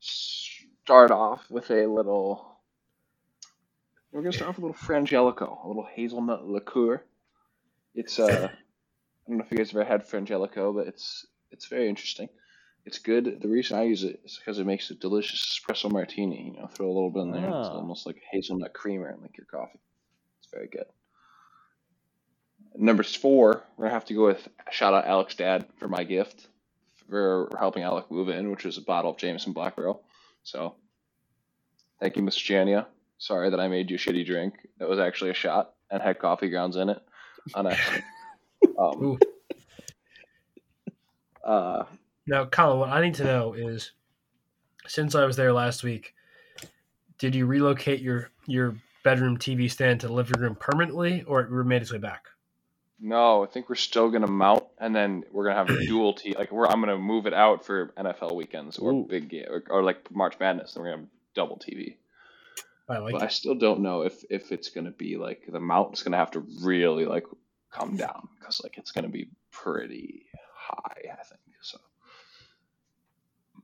start off with a little. We're gonna start off with a little Frangelico, a little hazelnut liqueur. It's uh, I don't know if you guys have ever had Frangelico, but it's it's very interesting. It's good. The reason I use it is because it makes a delicious espresso martini. You know, throw a little bit in there. It's Ah. almost like hazelnut creamer in like your coffee. It's very good. Number four, we're gonna have to go with shout out Alex Dad for my gift for helping Alec move in, which is a bottle of Jameson Black Barrel. So, thank you, Mr. Jania. Sorry that I made you a shitty drink. That was actually a shot and had coffee grounds in it on accident. Um, uh, Now, Colin, what I need to know is, since I was there last week, did you relocate your your bedroom TV stand to the living room permanently, or it made its way back? No, I think we're still gonna mount, and then we're gonna have a dual T. Like we're, I'm gonna move it out for NFL weekends or Ooh. big game or, or like March Madness, and we're gonna have double TV. I like but I still don't know if if it's gonna be like the mount's gonna have to really like come down because like it's gonna be pretty high. I think so.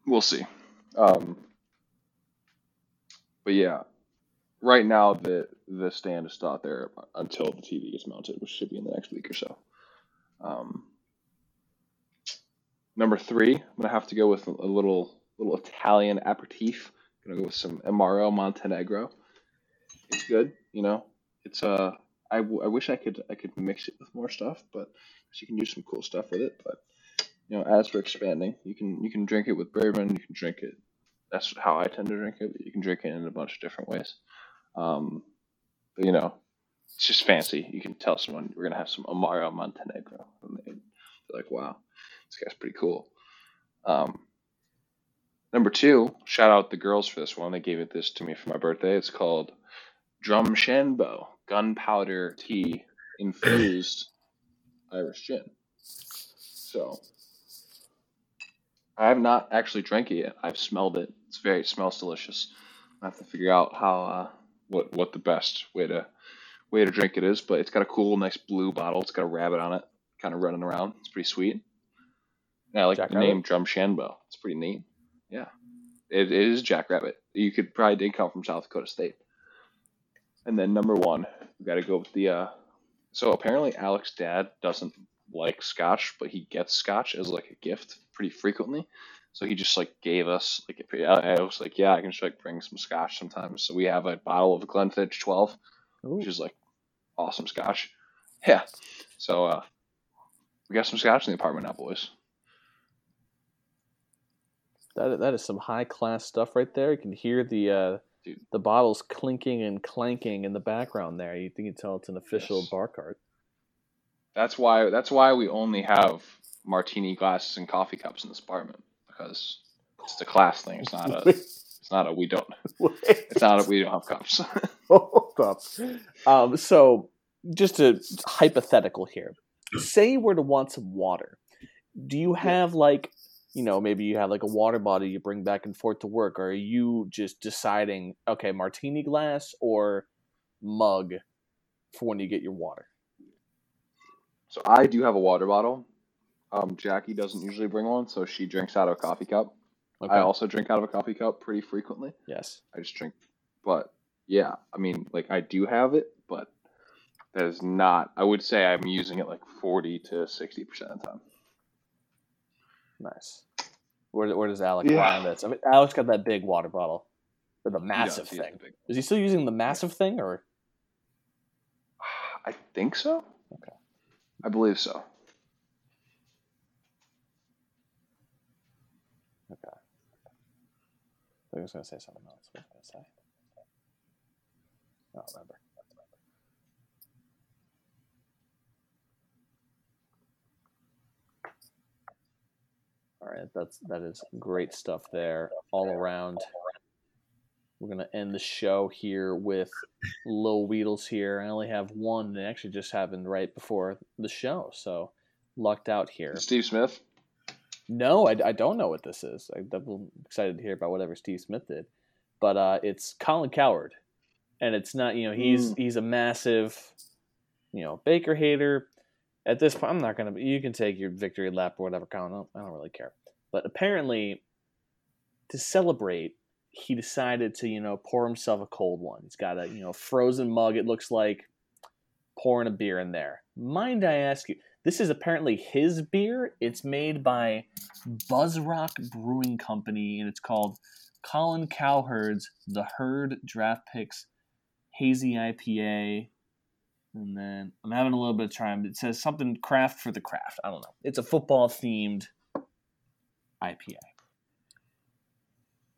We'll see. Um, but yeah, right now the the stand is out there until the TV gets mounted, which should be in the next week or so. Um, number three, I'm gonna have to go with a little little Italian aperitif. I'm gonna go with some Amaro Montenegro. It's good, you know. It's uh, I, w- I wish I could I could mix it with more stuff, but you can do some cool stuff with it. But you know, as for expanding, you can you can drink it with bourbon. You can drink it. That's how I tend to drink it. But you can drink it in a bunch of different ways. Um, but you know, it's just fancy. You can tell someone we're gonna have some Amaro Montenegro, and they're like, "Wow, this guy's pretty cool." Um, number two, shout out the girls for this one. They gave it this to me for my birthday. It's called Drumshanbo Gunpowder Tea Infused Irish Gin. So, I have not actually drank it yet. I've smelled it. It's very it smells delicious. I have to figure out how uh, what what the best way to way to drink it is, but it's got a cool, nice blue bottle. It's got a rabbit on it, kind of running around. It's pretty sweet. And I like Jack the Rabbit? name Drumshanbo. It's pretty neat. Yeah, it, it is Jackrabbit. You could probably did come from South Dakota State. And then number one, we got to go with the. Uh, so apparently, Alex's dad doesn't like Scotch, but he gets Scotch as like a gift pretty frequently. So he just like gave us like I was like, yeah, I can just like bring some Scotch sometimes. So we have a bottle of Glenfiddich 12, Ooh. which is like awesome Scotch. Yeah. So uh, we got some Scotch in the apartment now, boys. That that is some high class stuff right there. You can hear the uh, Dude. the bottles clinking and clanking in the background there. You think you tell it's an official Yes. bar cart. That's why that's why we only have martini glasses and coffee cups in this apartment because it's a class thing. It's not a. It's not a. We don't. It's not a. We don't have cups. Hold up. Um, so, just a hypothetical here. Say you were to want some water. Do you have like, you know, maybe you have like a water bottle you bring back and forth to work, or are you just deciding, okay, martini glass or mug for when you get your water? So I do have a water bottle. Um, Jackie doesn't usually bring one, so she drinks out of a coffee cup. Okay. I also drink out of a coffee cup pretty frequently. yes. I just drink, but yeah, I mean, like I do have it, but that is not. I would say I'm using it like forty to sixty percent of the time. Nice. Where, where does Alex Yeah. find this? I mean, Alex got that big water bottle, or the massive does, thing. big- Is he still using the massive thing, or I think so. Okay. I believe so. okay? I was going to say something else. What was I going to say? I don't remember. All right, that's that is great stuff there all around. We're gonna end the show here with Lil Weedles here. I only have one. It actually just happened right before the show, so lucked out here. Steve Smith. No, I, I don't know what this is. I, I'm excited to hear about whatever Steve Smith did, but uh, it's Colin Cowherd, and it's not you know he's he's a massive, you know Baker hater. At this point, I'm not gonna. You can take your victory lap or whatever, Colin. I don't, I don't really care. But apparently, to celebrate, he decided to you know pour himself a cold one. He's got a you know frozen mug. It looks like pouring a beer in there. Mind I ask you, This is apparently his beer. It's made by Buzzrock Brewing Company, and it's called Colin Cowherd's The Herd Draft Picks Hazy IPA. And then I'm having a little bit of time. It says something craft for the craft. I don't know. It's a football themed IPA.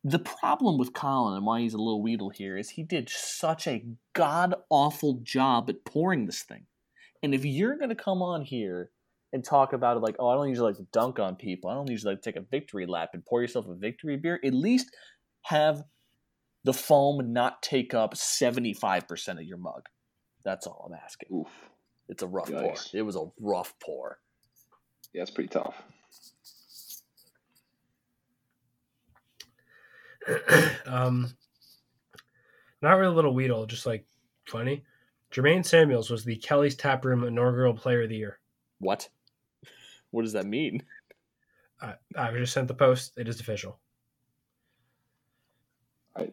The problem with Colin and why he's a little weedle here is he did such a god awful job at pouring this thing. And if you're going to come on here and talk about it like, oh, I don't usually like to dunk on people, I don't usually like to take a victory lap and pour yourself a victory beer, at least have the foam not take up 75% of your mug. That's all I'm asking. Oof. It's a rough Yikes. pour. It was a rough pour. Yeah, it's pretty tough. um, not really a little Weedle, just like funny. Jermaine Samuels was the Kelly's Taproom inaugural Player of the Year. What? What does that mean? I, I just sent the post. It is official. I...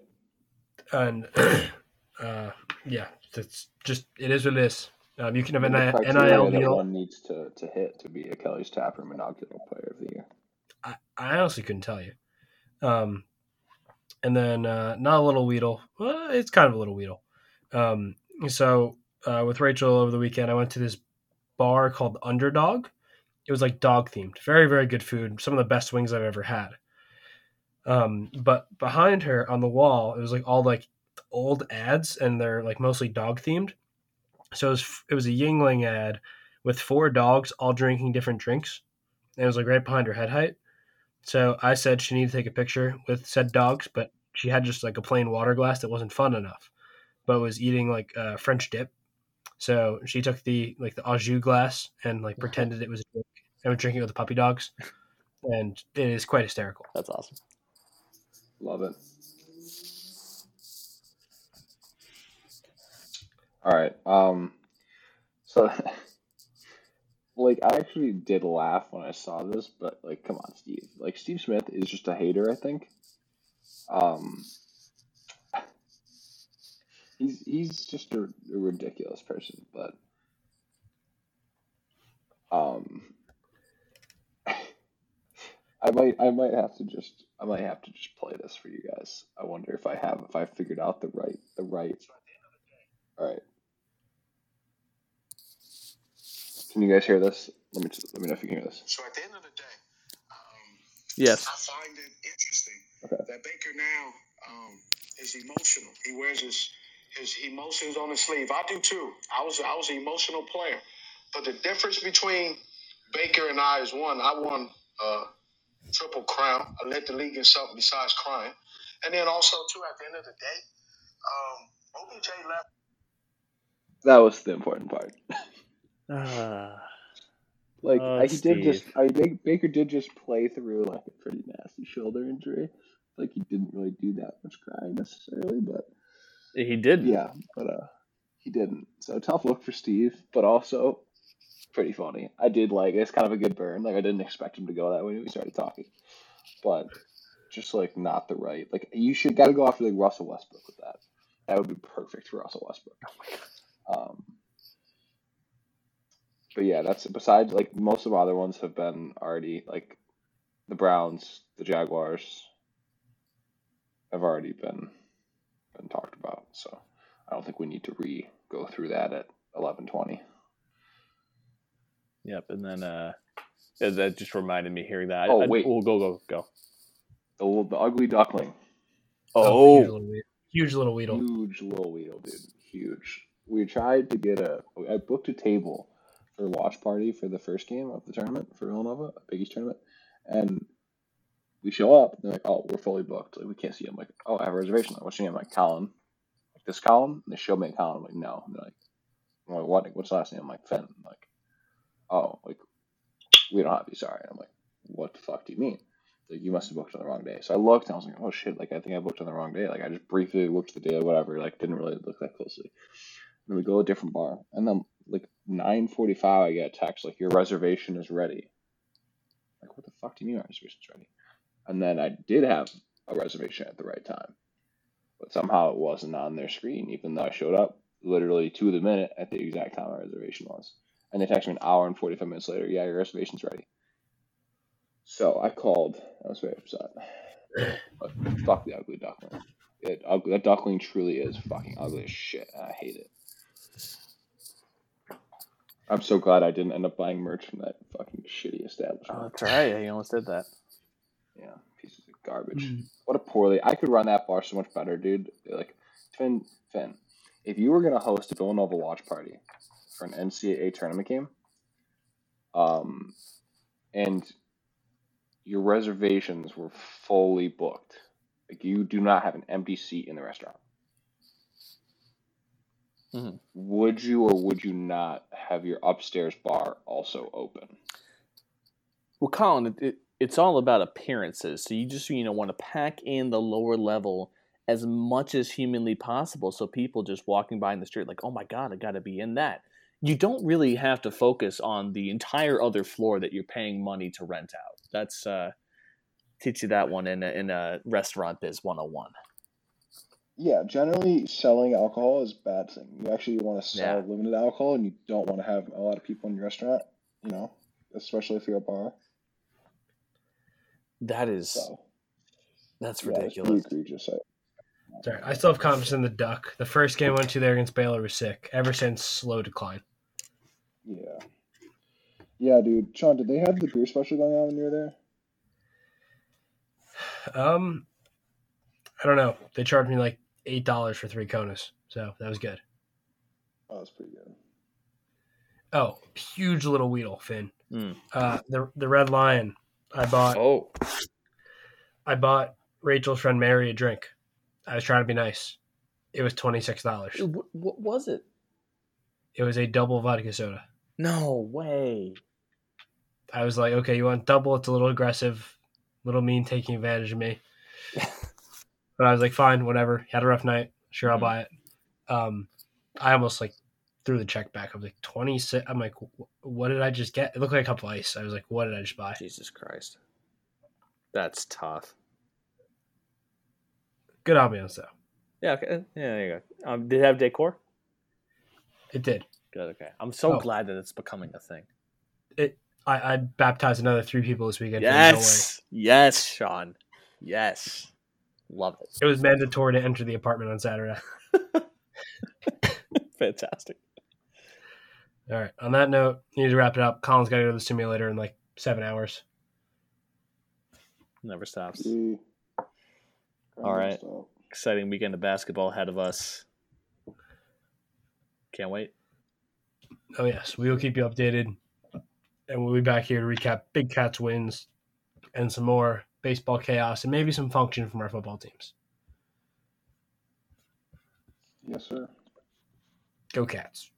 And uh, yeah, it's just it is what it is. Um, you can have an NIL deal. one needs to, to hit to be a Kelly's Taproom inaugural player of the year. I, I honestly couldn't tell you. Um, and then uh, not a little Weedle. Well, it's kind of a little Weedle. Um, so uh, with Rachel over the weekend, I went to this bar called Underdog. It was like dog themed. Very very good food. Some of the best wings I've ever had. Um, but behind her on the wall, it was like all like old ads, and they're like mostly dog themed. So it was it was a Yuengling ad with four dogs all drinking different drinks. And it was like right behind her head height. So I said she needed to take a picture with said dogs, but she had just like a plain water glass that wasn't fun enough, but was eating like uh, French dip. So she took the like the au jus glass and like pretended it was a drink and was drinking it with the puppy dogs, and it is quite hysterical. That's awesome. Love it. All right. Um. So, like, I actually did laugh when I saw this, but like, come on, Steve. Like, Steve Smith is just a hater. I think. Um. He's he's just a, a ridiculous person, but. Um. I might I might have to just I might have to just play this for you guys. I wonder if I have if I figured out the right the right. All right. Can you guys hear this? Let me just, let me know if you can hear this. So at the end of the day, um, Yes. I find it interesting Okay. that Baker now um, is emotional. He wears his his emotions on his sleeve. I do too. I was I was an emotional player, but the difference between Baker and I is one. I won a triple crown. I led the league in something besides crying, and then also too at the end of the day, um, OBJ left. That was the important part. Ah, Like Oh, I, he did just Steve. I think Baker did just play through like a pretty nasty shoulder injury. Like he didn't really do that much crying necessarily, but he did. yeah, but uh he didn't. So tough look for Steve, but also pretty funny. I did like it's kind of a good burn. Like I didn't expect him to go that way when we started talking. But just like not the right like you should gotta go after like Russell Westbrook with that. That would be perfect for Russell Westbrook. Um but yeah, that's besides like most of the other ones have been already like the Browns, the Jaguars have already been been talked about. So I don't think we need to re go through that at eleven twenty. Yep. And then uh, that just reminded me hearing that. Oh, I, wait. We'll go go go. The little- the ugly duckling, huge Oh, huge little Weedle. huge little Weedle, dude, huge. We tried to get a. I booked a table for a watch party for the first game of the tournament for Villanova, a Big East tournament, and we show up. They're like, "Oh, we're fully booked. Like, we can't see him." like, "Oh, I have a reservation." Like, What's your name? I'm like Colin. Like this Colin? And they show me a Colin. I'm like, "No." And they're like, I'm like, "What? What's the last name?" I'm like, "Fenton." Like, "Oh, like we don't have you. Sorry." And I'm like, "What the fuck do you mean?" Like, you must have booked on the wrong day. So I looked and I was like, "Oh shit!" Like, I think I booked on the wrong day. Like, I just briefly looked at the day, or whatever. Like, didn't really look that closely. And we go to a different bar, and then like 9:45, I get a text like, "Your reservation is ready." Like, what the fuck do you mean my reservation's ready? And then I did have a reservation at the right time, but somehow it wasn't on their screen, even though I showed up literally to the minute at the exact time my reservation was. And they texted me an hour and 45 minutes later, yeah, your reservation's ready. So I called. I was very upset. But fuck the ugly duckling. It, ugly, that duckling truly is fucking ugly as shit, I hate it. I'm so glad I didn't end up buying merch from that fucking shitty establishment. Oh, that's right. You almost did that. Yeah, pieces of garbage. What a poorly. I could run that bar so much better, dude. Like, Finn, Finn, if you were gonna host a Villanova watch party for an NCAA tournament game, um, and your reservations were fully booked, like you do not have an empty seat in the restaurant. Mhm. Would you or would you not have your upstairs bar also open? Well, Colin, it, it, it's all about appearances. So you just you know want to pack in the lower level as much as humanly possible, so people just walking by in the street like, oh my god, I got to be in that. You don't really have to focus on the entire other floor that you're paying money to rent out. That's uh, teach you that one in a, in a restaurant biz 101. Yeah, generally selling alcohol is a bad thing. You actually want to sell Yeah. limited alcohol, and you don't want to have a lot of people in your restaurant. You know, especially if you're a bar. That is So that's ridiculous. pretty egregious. I- Sorry, I still have confidence in the Duck. The first game I went to there against Baylor was sick. Ever since, slow decline. Yeah. Yeah, dude. Sean, did they have the beer special going on when you were there? Um, I don't know. They charged me like eight dollars for three Konas, so that was good. Oh, that's pretty good. Oh, huge little Weedle, Finn. Mm. Uh, the the Red Lion. I bought. Oh, I bought Rachel's friend Mary a drink. I was trying to be nice. It was twenty six dollars. what, what was it? It was a double vodka soda. No way. I was like, okay, you want double? It's a little aggressive, little mean, taking advantage of me. but I was like, fine, whatever. Had a rough night. Sure, I'll Mhm. buy it. Um, I almost like threw the check back. I was like, twenty six. I'm like, what did I just get? It looked like a cup of ice. I was like, what did I just buy? Jesus Christ. That's tough. Good ambiance though. Yeah, okay. Yeah, there you go. Um, did it have decor? It did. Good, okay. I'm so Oh. glad that it's becoming a thing. I, I baptized another three people this weekend. for no way. Yes. Yes, Sean. Yes. Love it. It was mandatory to enter the apartment on Saturday. Fantastic. All right. On that note, need to wrap it up. Colin's got to go to the simulator in like seven hours. Never stops. Yeah. All right. So, Exciting weekend of basketball ahead of us. Can't wait. Oh yes, we will keep you updated, and we'll be back here to recap Big Cats wins and some more baseball chaos and maybe some function from our football teams. yes, sir. Go Cats!